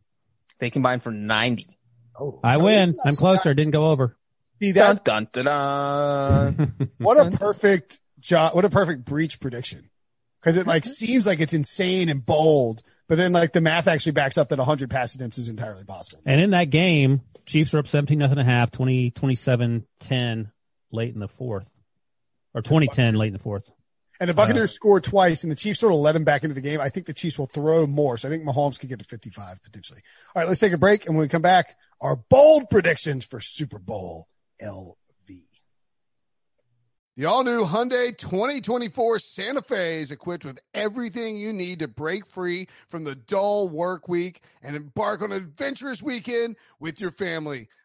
They combined for 90. Oh, I so win. I'm so closer. bad. Didn't go over. See Dun, that? dun, dun, dun. What a perfect job. What a perfect Breech prediction. Cause it like seems like it's insane and bold, but then like the math actually backs up that 100 pass attempts is entirely possible. And in that game, Chiefs are up 17 nothing and a half, 20, 27, 10 late in the fourth or 2010 late in the fourth. And the Buccaneers uh, scored twice, and the Chiefs sort of let them back into the game. I think the Chiefs will throw more, so I think Mahomes could get to 55 potentially. All right, let's take a break, and when we come back, our bold predictions for Super Bowl LV. The all new Hyundai 2024 Santa Fe is equipped with everything you need to break free from the dull work week and embark on an adventurous weekend with your family.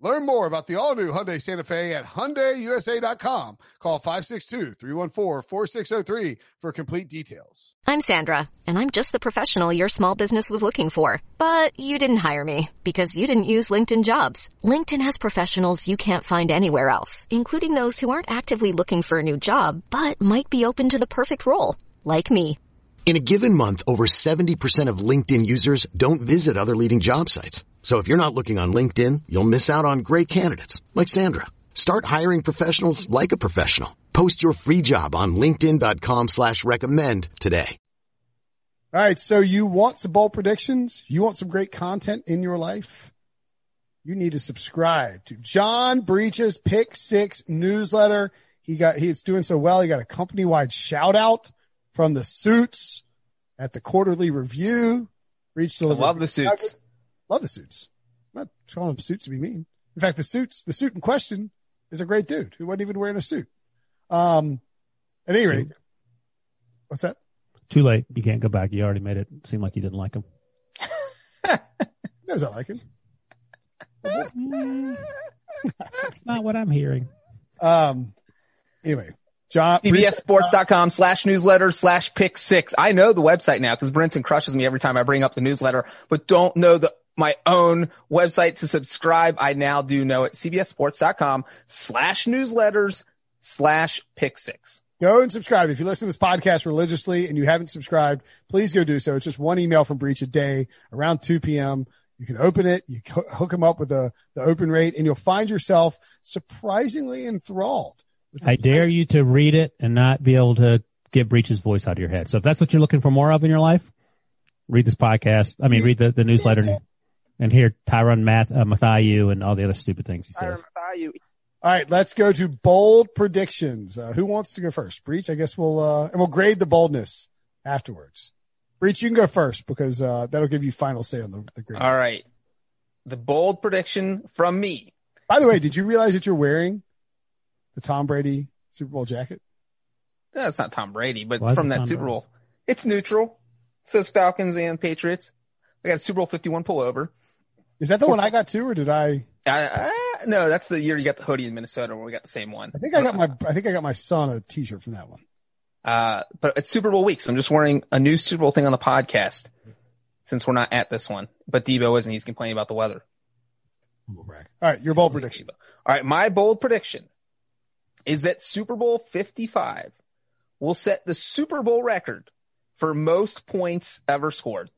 Learn more about the all-new Hyundai Santa Fe at HyundaiUSA.com. Call 562-314-4603 for complete details. I'm Sandra, and I'm just the professional your small business was looking for. But you didn't hire me because you didn't use LinkedIn jobs. LinkedIn has professionals you can't find anywhere else, including those who aren't actively looking for a new job, but might be open to the perfect role, like me. In a given month, over 70% of LinkedIn users don't visit other leading job sites. So if you're not looking on LinkedIn, you'll miss out on great candidates like Sandra. Start hiring professionals like a professional. Post your free job on linkedin.com slash recommend today. All right. So you want some bold predictions? You want some great content in your life? You need to subscribe to John Breech's Pick Six newsletter. He got, he's doing so well. He got a company wide shout out from the suits at the quarterly review. Breach I delivers. love the suits. Love the suits. I'm not calling them suits to be mean. In fact, the suits, the suit in question is a great dude who wasn't even wearing a suit. Um, at any rate, what's that? Too late. You can't go back. You already made it seem like you didn't like him. Knows I like him. That's not what I'm hearing. Um, anyway, John, CBSSports.com slash newsletter slash pick six. I know the website now because Brinson crushes me every time I bring up the newsletter, but don't know the my own website to subscribe. I now do know it. CBSSports.com slash newsletters slash pick six. Go and subscribe. If you listen to this podcast religiously and you haven't subscribed, please go do so. It's just one email from Breech a day around 2 p.m. You can open it, you hook them up with the, the open rate and you'll find yourself surprisingly enthralled. with I dare you to read it and not be able to get Breech's voice out of your head. So if that's what you're looking for more of in your life, read this podcast. I mean, read the, the newsletter and, and hear Tyrann Math, uh, Mathayu and all the other stupid things he says. All right, let's go to bold predictions. Uh, who wants to go first? Breech, I guess we'll, uh, and we'll grade the boldness afterwards. Breech, you can go first because, uh, that'll give you final say on the, the grade. All right. The bold prediction from me. By the way, did you realize that you're wearing the Tom Brady Super Bowl jacket? That's not Tom Brady, but Why it's from it that Tom Super Brady? Bowl. It's neutral. Says Falcons and Patriots. I got a Super Bowl 51 pullover. Is that the one I got too, or did I? I, I, no, that's the year you got the hoodie in Minnesota where we got the same one. I think I got my, I think I got my son a t-shirt from that one. Uh, but it's Super Bowl week, so I'm just wearing a new Super Bowl thing on the podcast since we're not at this one. But Debo isn't. He's complaining about the weather. All right, your bold prediction. All right, my bold prediction is that Super Bowl 55 will set the Super Bowl record for most points ever scored.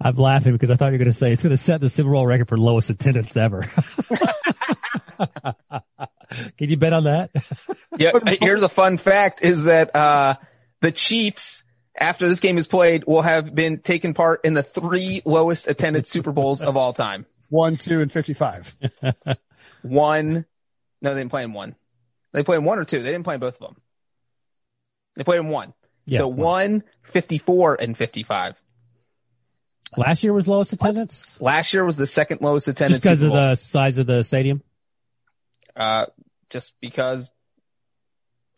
I'm laughing because I thought you were going to say it's going to set the Super Bowl record for lowest attendance ever. Can you bet on that? Yeah, here's a fun fact is that, uh, the Chiefs, after this game is played, will have been taken part in the three lowest attended Super Bowls of all time. One, two, and fifty-five. One, no, they didn't play in one. They played in one or two. They didn't play in both of them. They played in one. Yeah, so one. one, 54, and 55. Last year was lowest attendance Last year was the second lowest attendance just because of the size of the stadium. Uh, just because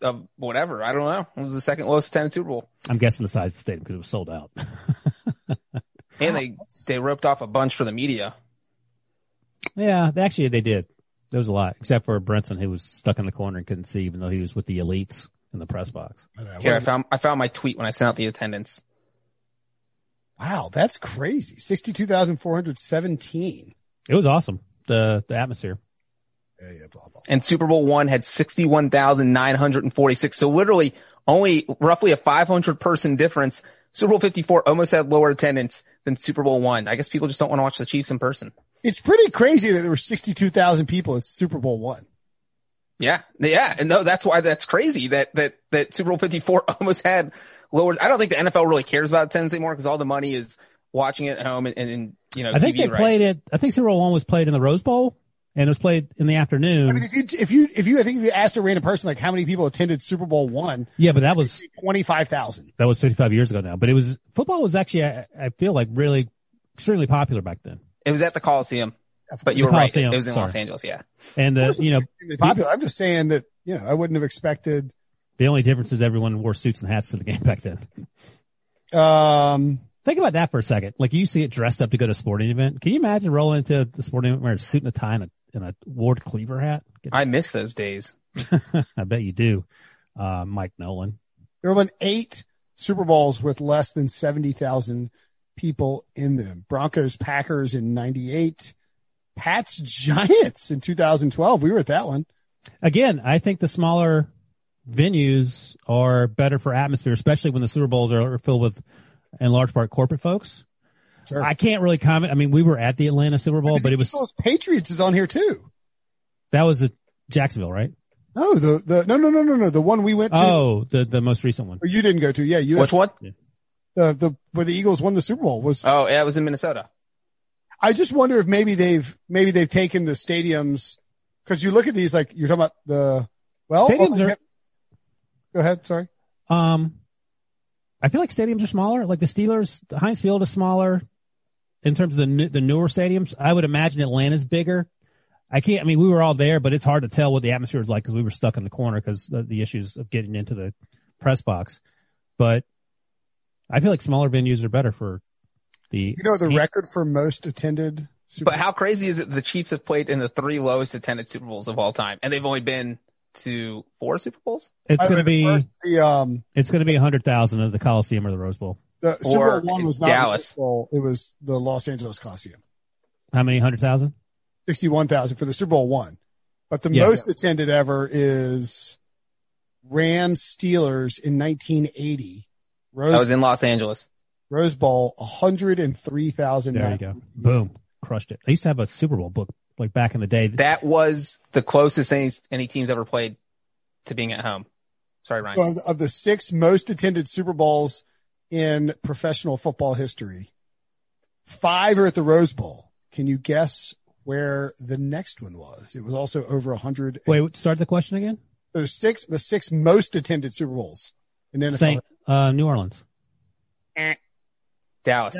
of whatever. I don't know. It was the second lowest attendance Super Bowl. I'm guessing the size of the stadium because it was sold out. And they, they roped off a bunch for the media. yeah, they- actually they did. There was a lot, except for Brinson who was stuck in the corner and couldn't see, even though he was with the elites in the press box. Here, I found, I found my tweet when I sent out the attendance. Wow, that's crazy. Sixty-two thousand four hundred seventeen. It was awesome. The the atmosphere. Yeah, yeah, blah blah. And Super Bowl one had 61,946. So literally only roughly a 500 person difference Super Bowl 54 almost had lower attendance than Super Bowl one. I guess people just don't want to watch the Chiefs in person. It's pretty crazy that there were 62,000 people at Super Bowl one. Yeah. Yeah. And no, that's why that's crazy that, that, that Super Bowl 54 almost had lower. I don't think the NFL really cares about attendance anymore because all the money is watching it at home and, and, and you know, I think TV they rights. played it. I think Super Bowl one was played in the Rose Bowl and it was played in the afternoon. I mean, if you, if you, if you, I think if you asked a random person, like how many people attended Super Bowl one, yeah, but that was 25,000. that was 55 years ago now. But it was football was actually I, I feel like really extremely popular back then. It was at the Coliseum, but you The were right. It, was in Los. Angeles. Yeah. And uh, you know popular. I'm just saying that, you know, I wouldn't have expected, the only difference is everyone wore suits and hats to the game back then. um, Think about that for a second. Like you used to get dressed up to go to a sporting event. Can you imagine rolling into the sporting event wearing a suit and a tie and a, and a Ward Cleaver hat? Get- I miss those days. I bet you do, uh, Mike Nolan. there have been eight Super Bowls with less than 70,000 people in them. Broncos, Packers in 98, Pats, Giants in 2012. We were at that one. Again, I think the smaller venues are better for atmosphere, especially when the Super Bowls are filled with, in large part, corporate folks. Sure. I can't really comment. I mean, we were at the Atlanta Super Bowl, but it was Eagles Patriots is on here too. that was the Jacksonville, right? No, the, the, no, no, no, no, no. The one we went to, Oh, the the most recent one. or you didn't go to. Yeah, you, Which one? the, the, where the Eagles won the Super Bowl was, Oh, yeah, it was in Minnesota. I just wonder if maybe they've, maybe they've taken the stadiums, cause you look at these, like you're talking about the, well, Stadiums oh, are- go ahead. Sorry. Um, I feel like stadiums are smaller. Like the Steelers, the Heinz Field is smaller in terms of the new, the newer stadiums. I would imagine Atlanta's bigger. I can't. I mean, we were all there, but it's hard to tell what the atmosphere was like because we were stuck in the corner because the, the issues of getting into the press box. But I feel like smaller venues are better for the. You know the record for most attended Super But how crazy is it the Chiefs have played in the three lowest attended Super Bowls of all time and they've only been to four Super Bowls? It's going to be. the first- the um It's going to be a hundred thousand of the Coliseum or the Rose Bowl. the Super Or Bowl one was not Dallas. the Bowl, it was the Los Angeles Coliseum. How many hundred thousand? Sixty one thousand for the Super Bowl one. But the Yeah. most attended ever is Rams Steelers in nineteen eighty. Rose, That was in Los Angeles. Rose Bowl, hundred and three thousand. There you go. Boom, crushed it. I used to have a Super Bowl book like back in the day. That was the closest any, any team's ever played to being at home. Sorry, Ryan. Of, of the six most attended Super Bowls in professional football history, five are at the Rose Bowl. Can you guess where the next one was? It was also over a hundred. Wait, start the question again. There's six, the six most attended Super Bowls in NFL. Saint, uh, New Orleans. Dallas.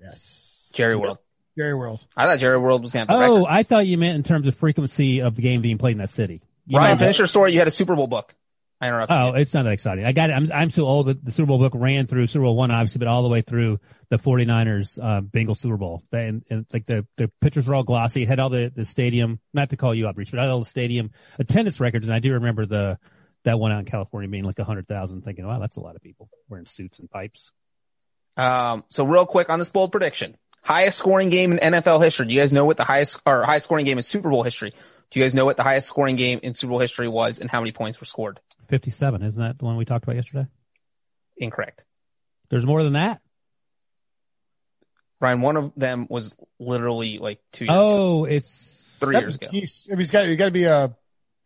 Yes. Jerry World. Jerry World. I thought Jerry World was going to have Oh, record. I thought you meant in terms of frequency of the game being played in that city. You Ryan, meant- finish your story. You had a Super Bowl book. I interrupted Oh, you. it's not that exciting. I got it. I'm, I'm so old that the Super Bowl book ran through Super Bowl one, obviously, but all the way through the 49ers, uh, Bengals Super Bowl. And, and like the, the pictures were all glossy. It had all the, the stadium, not to call you up, Reach, but it had all the stadium attendance records. And I do remember the, that one out in California being like a hundred thousand thinking, wow, that's a lot of people wearing suits and pipes. Um, so real quick on this bold prediction. Highest scoring game in NFL history. Do you guys know what the highest, or highest scoring game in Super Bowl history? Do you guys know what the highest scoring game in Super Bowl history was and how many points were scored? 57. Isn't that the one we talked about yesterday? Incorrect. There's more than that. Ryan, one of them was literally like two years ago. Oh, it's, Three years ago. He's, if he's got, you got to be a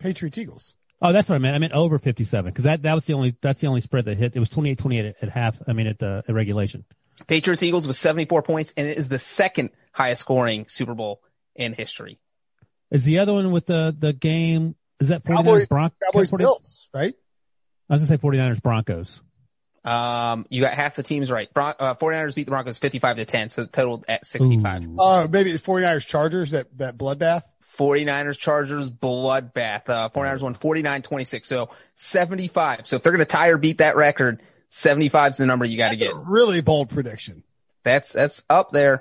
Patriots Eagles. oh, that's what I meant. I meant over 57 because that, that was the only, that's the only spread that hit. It was 28, 28 at, at half. I mean, at, uh, at regulation. Patriots Eagles was 74 points and it is the second highest scoring Super Bowl in history. Is the other one with the, the game, is that 49ers Cowboys, Broncos? Cowboys Bills, right? I was gonna say 49ers Broncos. Um, you got half the teams right. Bron- uh, 49ers beat the Broncos 55 to 10, so totaled at 65. Ooh. Uh, maybe it's 49ers Chargers, that, that bloodbath. 49ers Chargers bloodbath. Uh, 49ers won 49-26, so 75. So if they're going to tie or beat that record, 75 is the number you got to get. Really bold prediction. That's, that's up there.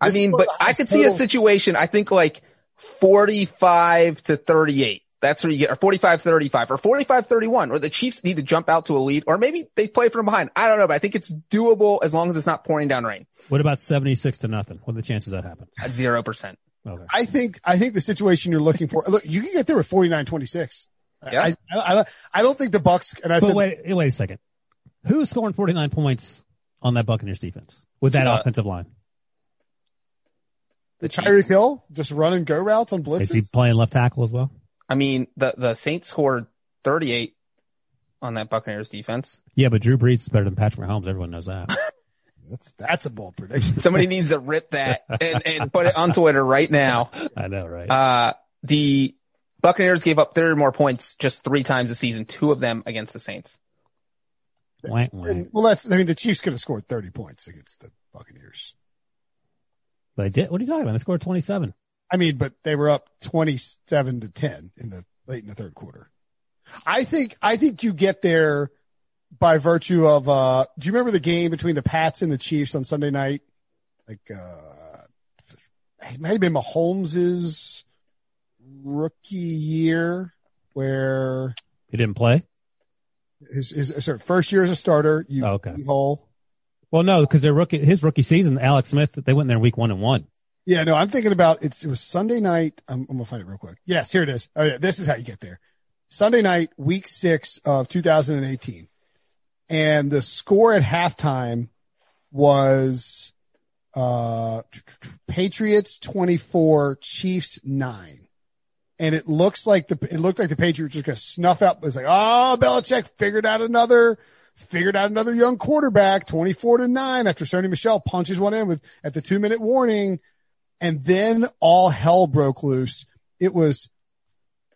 I This mean, but I highest could see a situation, I think like 45 to 38. That's where you get, or 45 35 or 45 31, or the Chiefs need to jump out to a lead, or maybe they play from behind. I don't know, but I think it's doable as long as it's not pouring down rain What about 76 to nothing? What are the chances that happen? at 0%. Okay. I think, I think the situation you're looking for, look, you can get there with 49-26. Yeah. I, I, I, I don't think the Bucs, and I But said, wait, wait a second. Who's scoring 49 points on that Buccaneers defense with that Uh, offensive line? with that Buccaneers defense with that offensive line? The Chiefs. Tyreek Hill just running go routes on blitz. Is he playing left tackle as well? I mean, the the Saints scored 38 on that Buccaneers defense. Yeah, but Drew Brees is better than Patrick Mahomes. Everyone knows that. That's that's a bold prediction. Somebody needs to rip that and, and put it on Twitter right now. I know, right? Uh, the Buccaneers gave up 30 more points just three times this season, two of them against the Saints. Wah, wah. And, well, that's I mean the Chiefs could have scored 30 points against the Buccaneers. But they did. What are you talking about? They scored 27. I mean, but they were up 27 to 10 in the late in the third quarter. I think, I think you get there by virtue of, uh, do you remember the game between the Pats and the Chiefs on Sunday night? Like, uh, it might have been Mahomes's rookie year where He didn't play. His, his sorry, first year as a starter, you, Oh, okay. hole. Well, no, because their rookie, his rookie season, Alex Smith, they went in there week one and one. Yeah, no, I'm thinking about it's. It was Sunday night. I'm, I'm gonna find it real quick. Yes, here it is. Oh yeah, this is how you get there. Sunday night, week six of 2018, and the score at halftime was uh Patriots 24, Chiefs nine, and it looks like the it looked like the Patriots just gonna snuff out. It was like, oh, Belichick figured out another figured out another young quarterback, 24 to 9 after Sony Michel punches one in with at the two minute warning. And then all hell broke loose. It was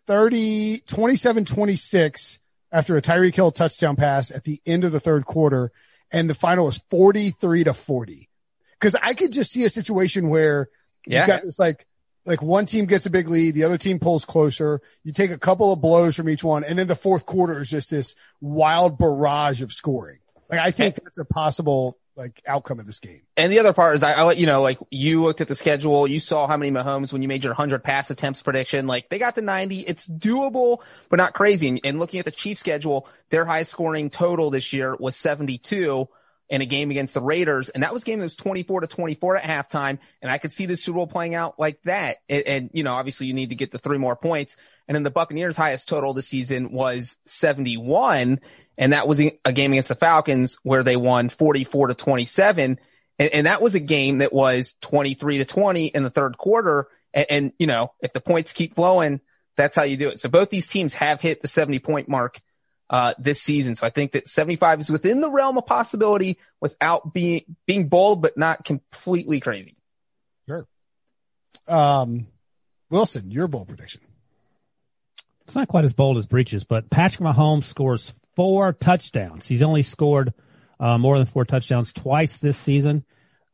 30, 27, 26 after a Tyreek Hill touchdown pass at the end of the third quarter. And the final was 43 to 40. Cause I could just see a situation where Yeah. you've got this like, like one team gets a big lead, the other team pulls closer. You take a couple of blows from each one, and then the fourth quarter is just this wild barrage of scoring. Like I think that's a possible like outcome of this game. And the other part is I, I you know, like you looked at the schedule, you saw how many Mahomes when you made your 100 pass attempts prediction, like they got to 90. It's doable, but not crazy. And, and looking at the Chiefs schedule, their highest scoring total this year was 72 in a game against the Raiders. And that was a game that was 24 to 24 at halftime. And I could see the Super Bowl playing out like that. And, and, you know, obviously you need to get the three more points. And then the Buccaneers highest total this season was 71. And that was a game against the Falcons where they won 44 to 27. And, and that was a game that was 23 to 20 in the third quarter. And, and, you know, if the points keep flowing, that's how you do it. So both these teams have hit the 70 point mark, uh, this season. So I think that 75 is within the realm of possibility without being, being bold, but not completely crazy. Sure. Um, Wilson, your bold prediction. It's not quite as bold as Breech's, but Patrick Mahomes scores four touchdowns. He's only scored uh, more than four touchdowns twice this season.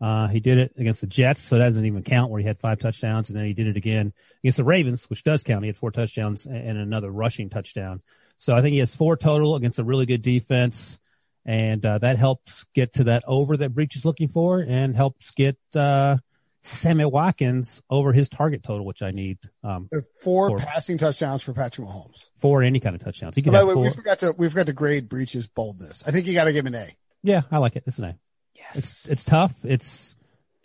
Uh, he did it against the Jets, so that doesn't even count where he had five touchdowns, and then he did it again against the Ravens, which does count. He had four touchdowns and and another rushing touchdown. So I think he has four total against a really good defense, and uh, that helps get to that over that Breech is looking for, and helps get uh, Sammy Watkins over his target total, which I need um, Four, Four. passing touchdowns for Patrick Mahomes. for any kind of touchdowns. He By can the have way, four. we forgot to we forgot to grade Breech's boldness. I think you got to give him an A. Yeah, I like it. It's an A. Yes. It's it's tough. It's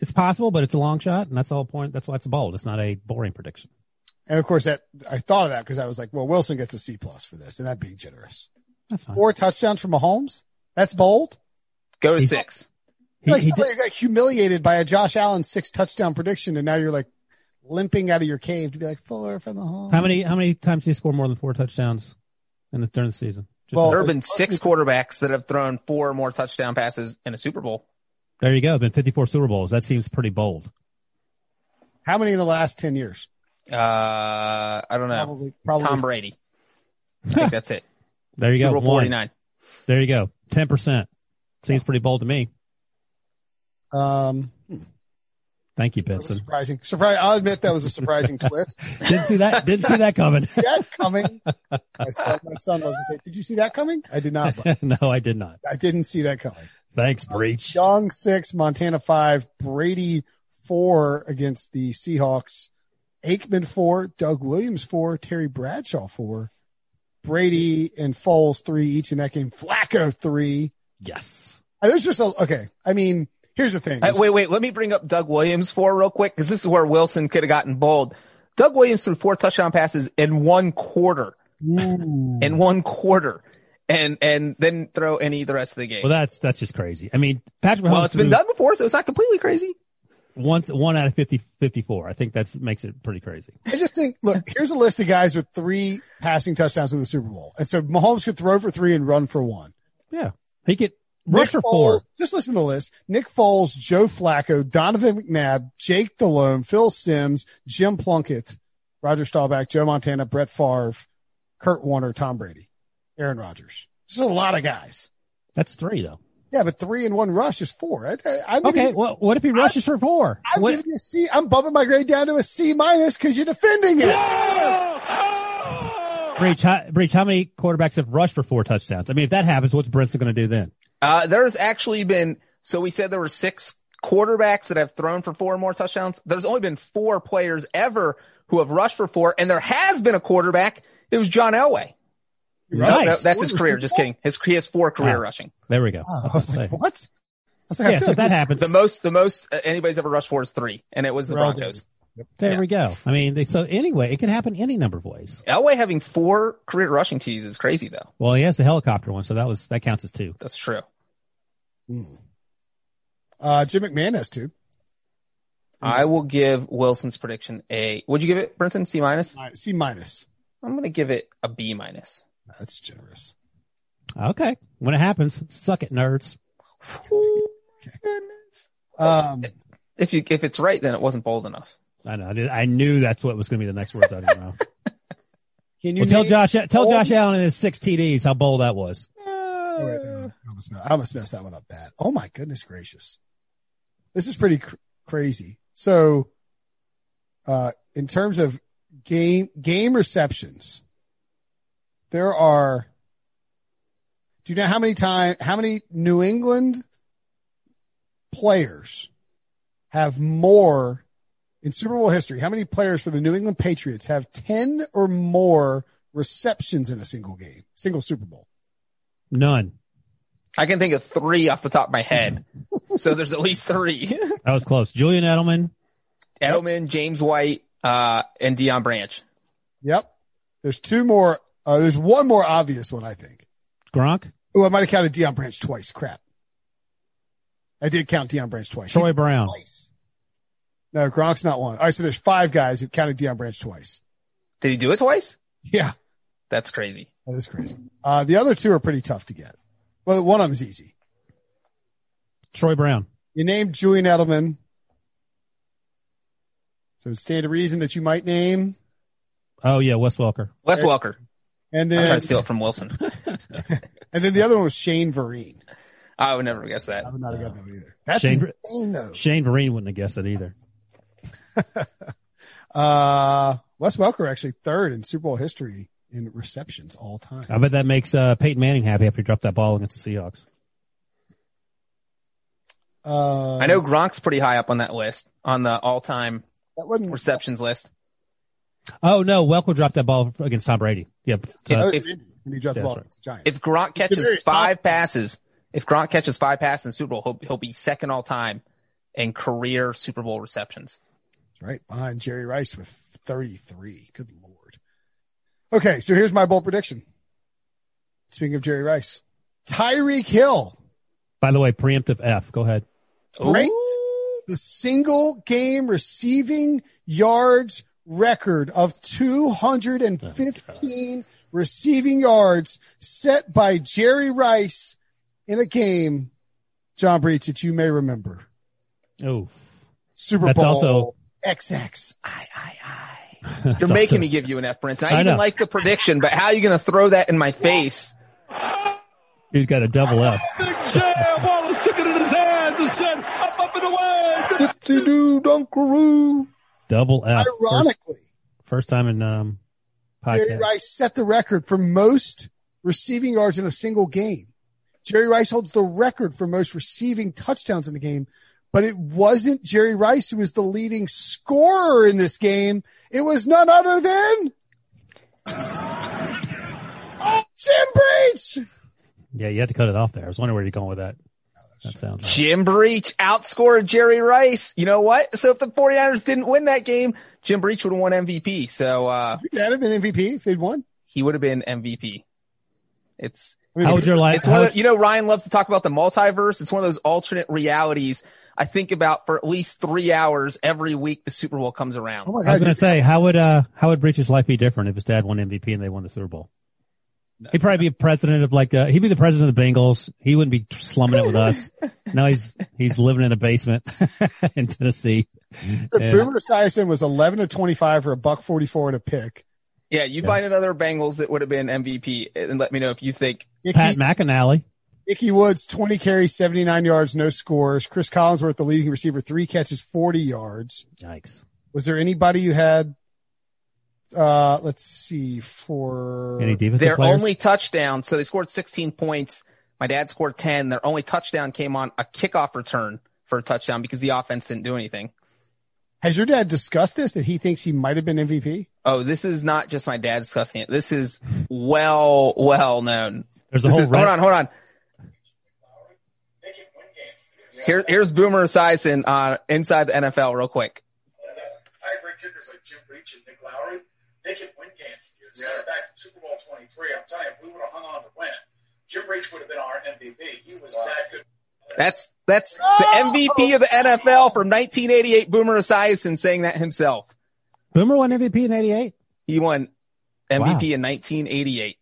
it's possible, but it's a long shot, and that's the whole point. That's why it's bold. It's not a boring prediction. And of course, that I thought of that because I was like, well, Wilson gets a C plus for this, and that'd be generous. That's fine. Four touchdowns for Mahomes. That's bold. Go to He- six. He, like he somebody did, got humiliated by a Josh Allen six touchdown prediction, and now you're like limping out of your cave to be like four for Mahomes. how many how many times did he score more than four touchdowns in the during the season? Just Well, There have been six quarterbacks that have thrown four or more touchdown passes in a Super Bowl. there you go. Been 54 Super Bowls. That seems pretty bold. How many in the last ten years? Uh, I don't know. Probably, probably. Tom Brady. I think that's it. There you go. Bowl One. 49. There you go. Ten percent. Seems pretty bold to me. Um, Thank you, that was Benson. surprising. Surprise! I'll admit that was a surprising twist. Didn't see that. Didn't see that coming. See that coming? I son, my son loves to say, "Did you see that coming?" I did not. no, I did not. I didn't see that coming. Thanks, Breech. Young six, Montana five, Brady four against the Seahawks, Aikman four, Doug Williams four, Terry Bradshaw four, Brady and Foles three each in that game, Flacco three. Yes. And There's just a okay. I mean, here's the thing. Uh, wait, wait. Let me bring up Doug Williams four real quick because this is where Wilson could have gotten bold. Doug Williams threw four touchdown passes in one quarter. Ooh. In one quarter. and and then throw any the rest of the game. Well, that's that's just crazy. I mean, Patrick Mahomes well, it's been done before, so it's not completely crazy. Once one out of 50, 54. I think that makes it pretty crazy. I just think, look, here's a list of guys with three passing touchdowns in the Super Bowl. And so Mahomes could throw for three and run for one. Yeah, he could rush Nick for four. Just listen to the list. Nick Foles, Joe Flacco, Donovan McNabb, Jake Delhomme, Phil Simms, Jim Plunkett, Roger Staubach, Joe Montana, Brett Favre, Kurt Warner, Tom Brady, Aaron Rodgers. This is a lot of guys. That's three though. Yeah, but three and one rush is four. I, I, I'm Okay, giving- well, what if he rushes for four? I'm What- giving you a C. I'm bumping my grade down to a C minus because you're defending it. Breech, how, Breech, how many quarterbacks have rushed for four touchdowns? I mean, if that happens, what's Brinson going to do then? Uh, there's actually been, so we said there were six quarterbacks that have thrown for four or more touchdowns. There's only been four players ever who have rushed for four, and there has been a quarterback. It was John Elway. No, Nice. no, that's his career. Just kidding. His, he has four career Wow. rushing. There we go. Oh, I I was was like, what? I was like, Yeah, feel so like that happens. The most, the most uh, anybody's ever rushed for is three, and it was the Well Broncos. There Yeah. we go. I mean, they- so anyway, it can happen any number of ways. Elway having four career rushing TDs is crazy though. Well, he has the helicopter one, so that was that counts as two. That's true. Uh, Jim McMahon has two. I will give Wilson's prediction a. Would you give it, Brinson? C minus. C minus. I'm going to give it a B minus. That's generous. Okay, when it happens, suck it, nerds. Goodness. Um, If you if it's right, then it wasn't bold enough. I know. I, knew that's what was going to be the next words out of your mouth. can you Well, tell Josh, tell all- Josh Allen and his six TDs how bold that was. Wait, no, I almost, I almost messed that one up bad. Oh my goodness gracious. This is pretty cr- crazy. So, uh, in terms of game, game receptions, there are, do you know how many time, how many New England players have more in Super Bowl history? How many players for the New England Patriots have 10 or more receptions in a single game, single Super Bowl? None. I can think of three off the top of my head. so there's at least three. That was close. Julian Edelman. Edelman, James White, uh, and Deion Branch. Yep. There's two more. Uh, there's one more obvious one, I think. Gronk, Oh, I might have counted Deion Branch twice. Crap. I did count Deion Branch twice. Troy Brown. Twice. No, Gronk's not one. All right, so there's five guys who counted Deion Branch twice. Did he do it twice? Yeah, That's crazy. that is crazy. Uh, the other two are pretty tough to get. Well, one of them's easy. Troy Brown. You named Julian Edelman. So it stand to reason that you might name. Oh yeah, Wes Welker. Wes Welker. And I'm then, trying to steal it from Wilson. and then the other one was Shane Vereen. I would never guess that. I would not have gotten that either. That's Shane- insane though. Shane Vereen wouldn't have guessed it either. Uh, Wes Welker actually third in Super Bowl history in receptions all time. I bet that makes uh, Peyton Manning happy after he dropped that ball against the Seahawks. Uh, I know Gronk's pretty high up on that list, on the all-time that wasn't receptions list. Oh no, Welker dropped that ball against Tom Brady. Yep. that Uh, was if- Indy he dropped the ball right. Giants. If Gronk very catches top. five passes, if Gronk catches five passes in the Super Bowl, he'll, he'll be second all time in career Super Bowl receptions. right behind Jerry Rice with 33. Good lord. Okay, so here's my bold prediction. Speaking of Jerry Rice, Tyreek Hill by the way, preemptive F. Go ahead. breaks Ooh. the single game receiving yards record of 215 receiving yards set by Jerry Rice in a game, John Breech, that you may remember. Oh, Super That's Bowl also- XX. You're making me give you an F, Prince. I, I even know. like the prediction, but how are you going to throw that in my face? dude got a double F. Big jam, ball is sticking in his hands and said, up, up and away. to do Dunkaroo. Double F. First, Ironically, first time in um Jerry. Rice set the record for most receiving yards in a single game. Jerry Rice holds the record for most receiving touchdowns in the game, but it wasn't Jerry Rice who was the leading scorer in this game. It was none other than oh, Jim Breech. Yeah, you had to cut it off there. I was wondering where you're going with that. That sounds right. Jim Breech outscored Jerry Rice. You know what? So if the 49ers didn't win that game, Jim Breech would have won MVP. So, uh, Would that have been MVP if they'd won? he would have been MVP. It's, How would your life? It's one of you know, Ryan loves to talk about the multiverse. It's one of those alternate realities I think about for at least three hours every week the Super Bowl comes around. Oh my I was going to say, how would uh, how would Breech's life be different if his dad won MVP and they won the Super Bowl? He'd probably be a president of like uh, he'd be the president of the Bengals. He wouldn't be slumming it with us. now he's he's living in a basement in Tennessee. Yeah. Boomer Esiason was 11 to 25 for a buck 44 and a pick. Yeah, you find another Bengals that would have been MVP and let me know if you think Pat Icky, McInally. Ickey Woods, 20 carries, 79 yards, no scores. Cris Collinsworth, the leading receiver, three catches, 40 yards. Yikes! Was there anybody you had? Uh, let's see for Any defensive their players? only touchdown, so they scored 16 points. My dad scored 10. Their only touchdown came on a kickoff return for a touchdown because the offense didn't do anything. Has your dad discussed this that he thinks he might have been MVP? Oh, this is not just my dad discussing it. This is well, well known. There's a This whole is, hold on, hold on. Here, here's Boomer Esiason uh, inside the NFL real quick. I agree. Kickers like Jim Breech and Nick Lowery, they can win games for you. As a of fact, in Super Bowl 23, I'm telling you, if we would have hung on to win, Jim Breech would have been our MVP. He was that good. That's that's the MVP of the NFL from 1988. Boomer Esiason saying that himself. Boomer won MVP in '88. He won MVP Wow. in 1988.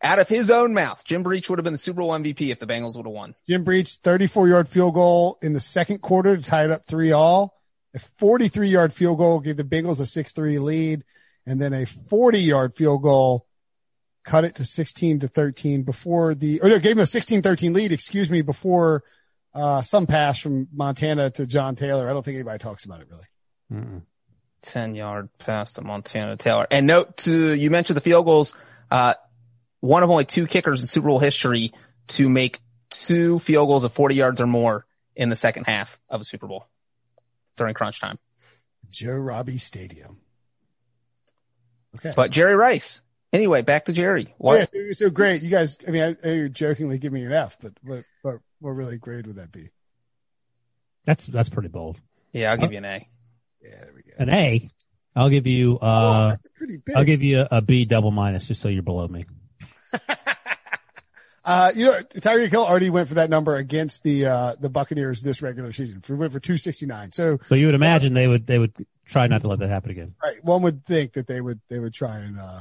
Out of his own mouth, Jim Breech would have been the Super Bowl MVP if the Bengals would have won. Jim Breech, 34 yard field goal in the second quarter to tie it up three all. A 43 yard field goal gave the Bengals a 6-3 lead. And then a 40 yard field goal cut it to 16 to 13 before the, or no, gave him a 16-13 lead, excuse me, before, uh, some pass from Montana to John Taylor. I don't think anybody talks about it really. Mm-mm. 10 yard pass to Montana Taylor. And note to, you mentioned the field goals, uh, one of only two kickers in Super Bowl history to make two field goals of 40 yards or more in the second half of a Super Bowl during crunch time. Joe Robbie Stadium. Okay. But Jerry Rice. Anyway, back to Jerry. What? Yeah, so great. You guys, I mean, I, I you're jokingly giving me an F, but what, what, what really grade would that be? That's that's pretty bold. Yeah, I'll give you an A. Yeah, there we go. An A. I'll give you oh, uh that's pretty big. I'll give you a, a B double minus just so you're below me. Uh, you know, Tyreek Hill already went for that number against the, uh, the Buccaneers this regular season. He went for 269. So, So you would imagine they would they would try not to let that happen again. right. One would think that they would, they would try and, uh,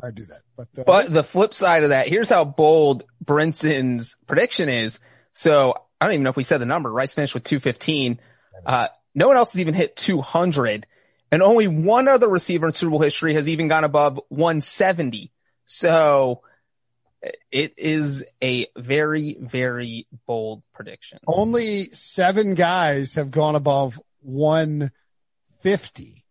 try to do that. But, uh, But the flip side of that, here's how bold Brinson's prediction is. So I don't even know if we said the number. Rice finished with 215. Uh, no one else has even hit 200 and only one other receiver in Super Bowl history has even gone above 170. So it is a very, very bold prediction. only seven guys have gone above 150.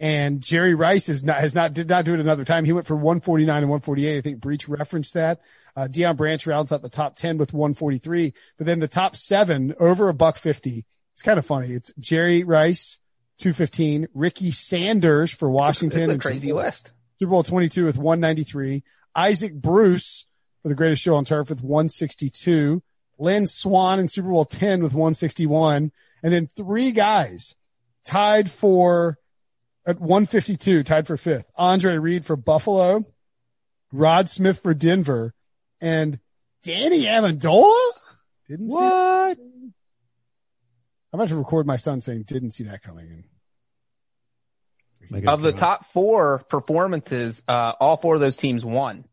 And Jerry Rice is not, has not, did not do it another time. He went for 149 and 148. I think Breech referenced that. Uh, Deion Branch rounds out the top 10 with 143, but then the top seven over a buck 50. It's kind of funny. It's Jerry Rice, 215, Ricky Sanders for Washington. It's crazy Super Bowl- list. Super Bowl 22 with 193. Isaac Bruce for the greatest show on turf with 162. Lynn Swann in Super Bowl 10 with 161. And then three guys tied for at 152, tied for fifth. Andre Reed for Buffalo, Rod Smith for Denver, and Danny Amendola? Didn't see What? I'm about to record my son saying didn't see that coming. Make Of the a- top four performances, uh, all four of those teams won.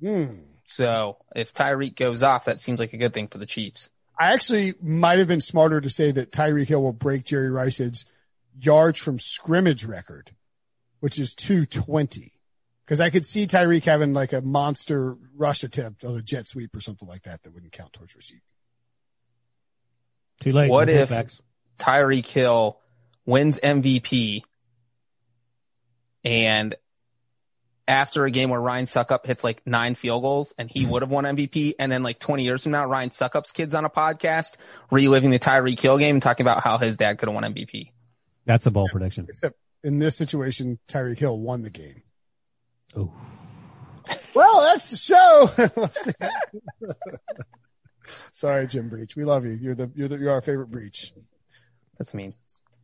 Hmm. So if Tyreek goes off, that seems like a good thing for the Chiefs. I actually might have been smarter to say that Tyreek Hill will break Jerry Rice's yards from scrimmage record, which is 220. Cause I could see Tyreek having like a monster rush attempt on a jet sweep or something like that that wouldn't count towards receiving. Too late. What if- takebacks. Tyreek Hill wins MVP and after a game where Ryan Succop hits like nine field goals and he would have won MVP and then like 20 years from now, Ryan Succop's kids on a podcast reliving the Tyreek Hill game and talking about how his dad could have won MVP. That's a bold prediction. Except in this situation, Tyreek Hill won the game. Oh, Well, that's the show. Sorry, Jim Breech. We love you. You're the, you're the, you're our favorite Breech. That's mean.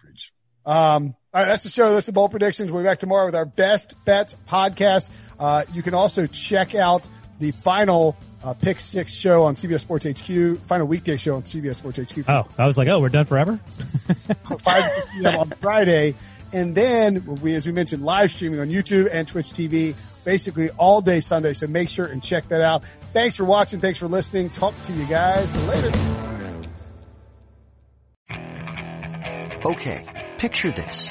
Breech. Um, all right, that's the show. That's the bold predictions. We'll be back tomorrow with our best bets podcast. Uh, you can also check out the final uh, Pick Six show on CBS Sports HQ, final weekday show on CBS Sports HQ. Oh, I was like, oh, we're done forever. five p.m. on Friday, and then we, as we mentioned, live streaming on YouTube and Twitch TV, basically all day Sunday. So make sure and check that out. Thanks for watching. Thanks for listening. Talk to you guys later. Okay, picture this.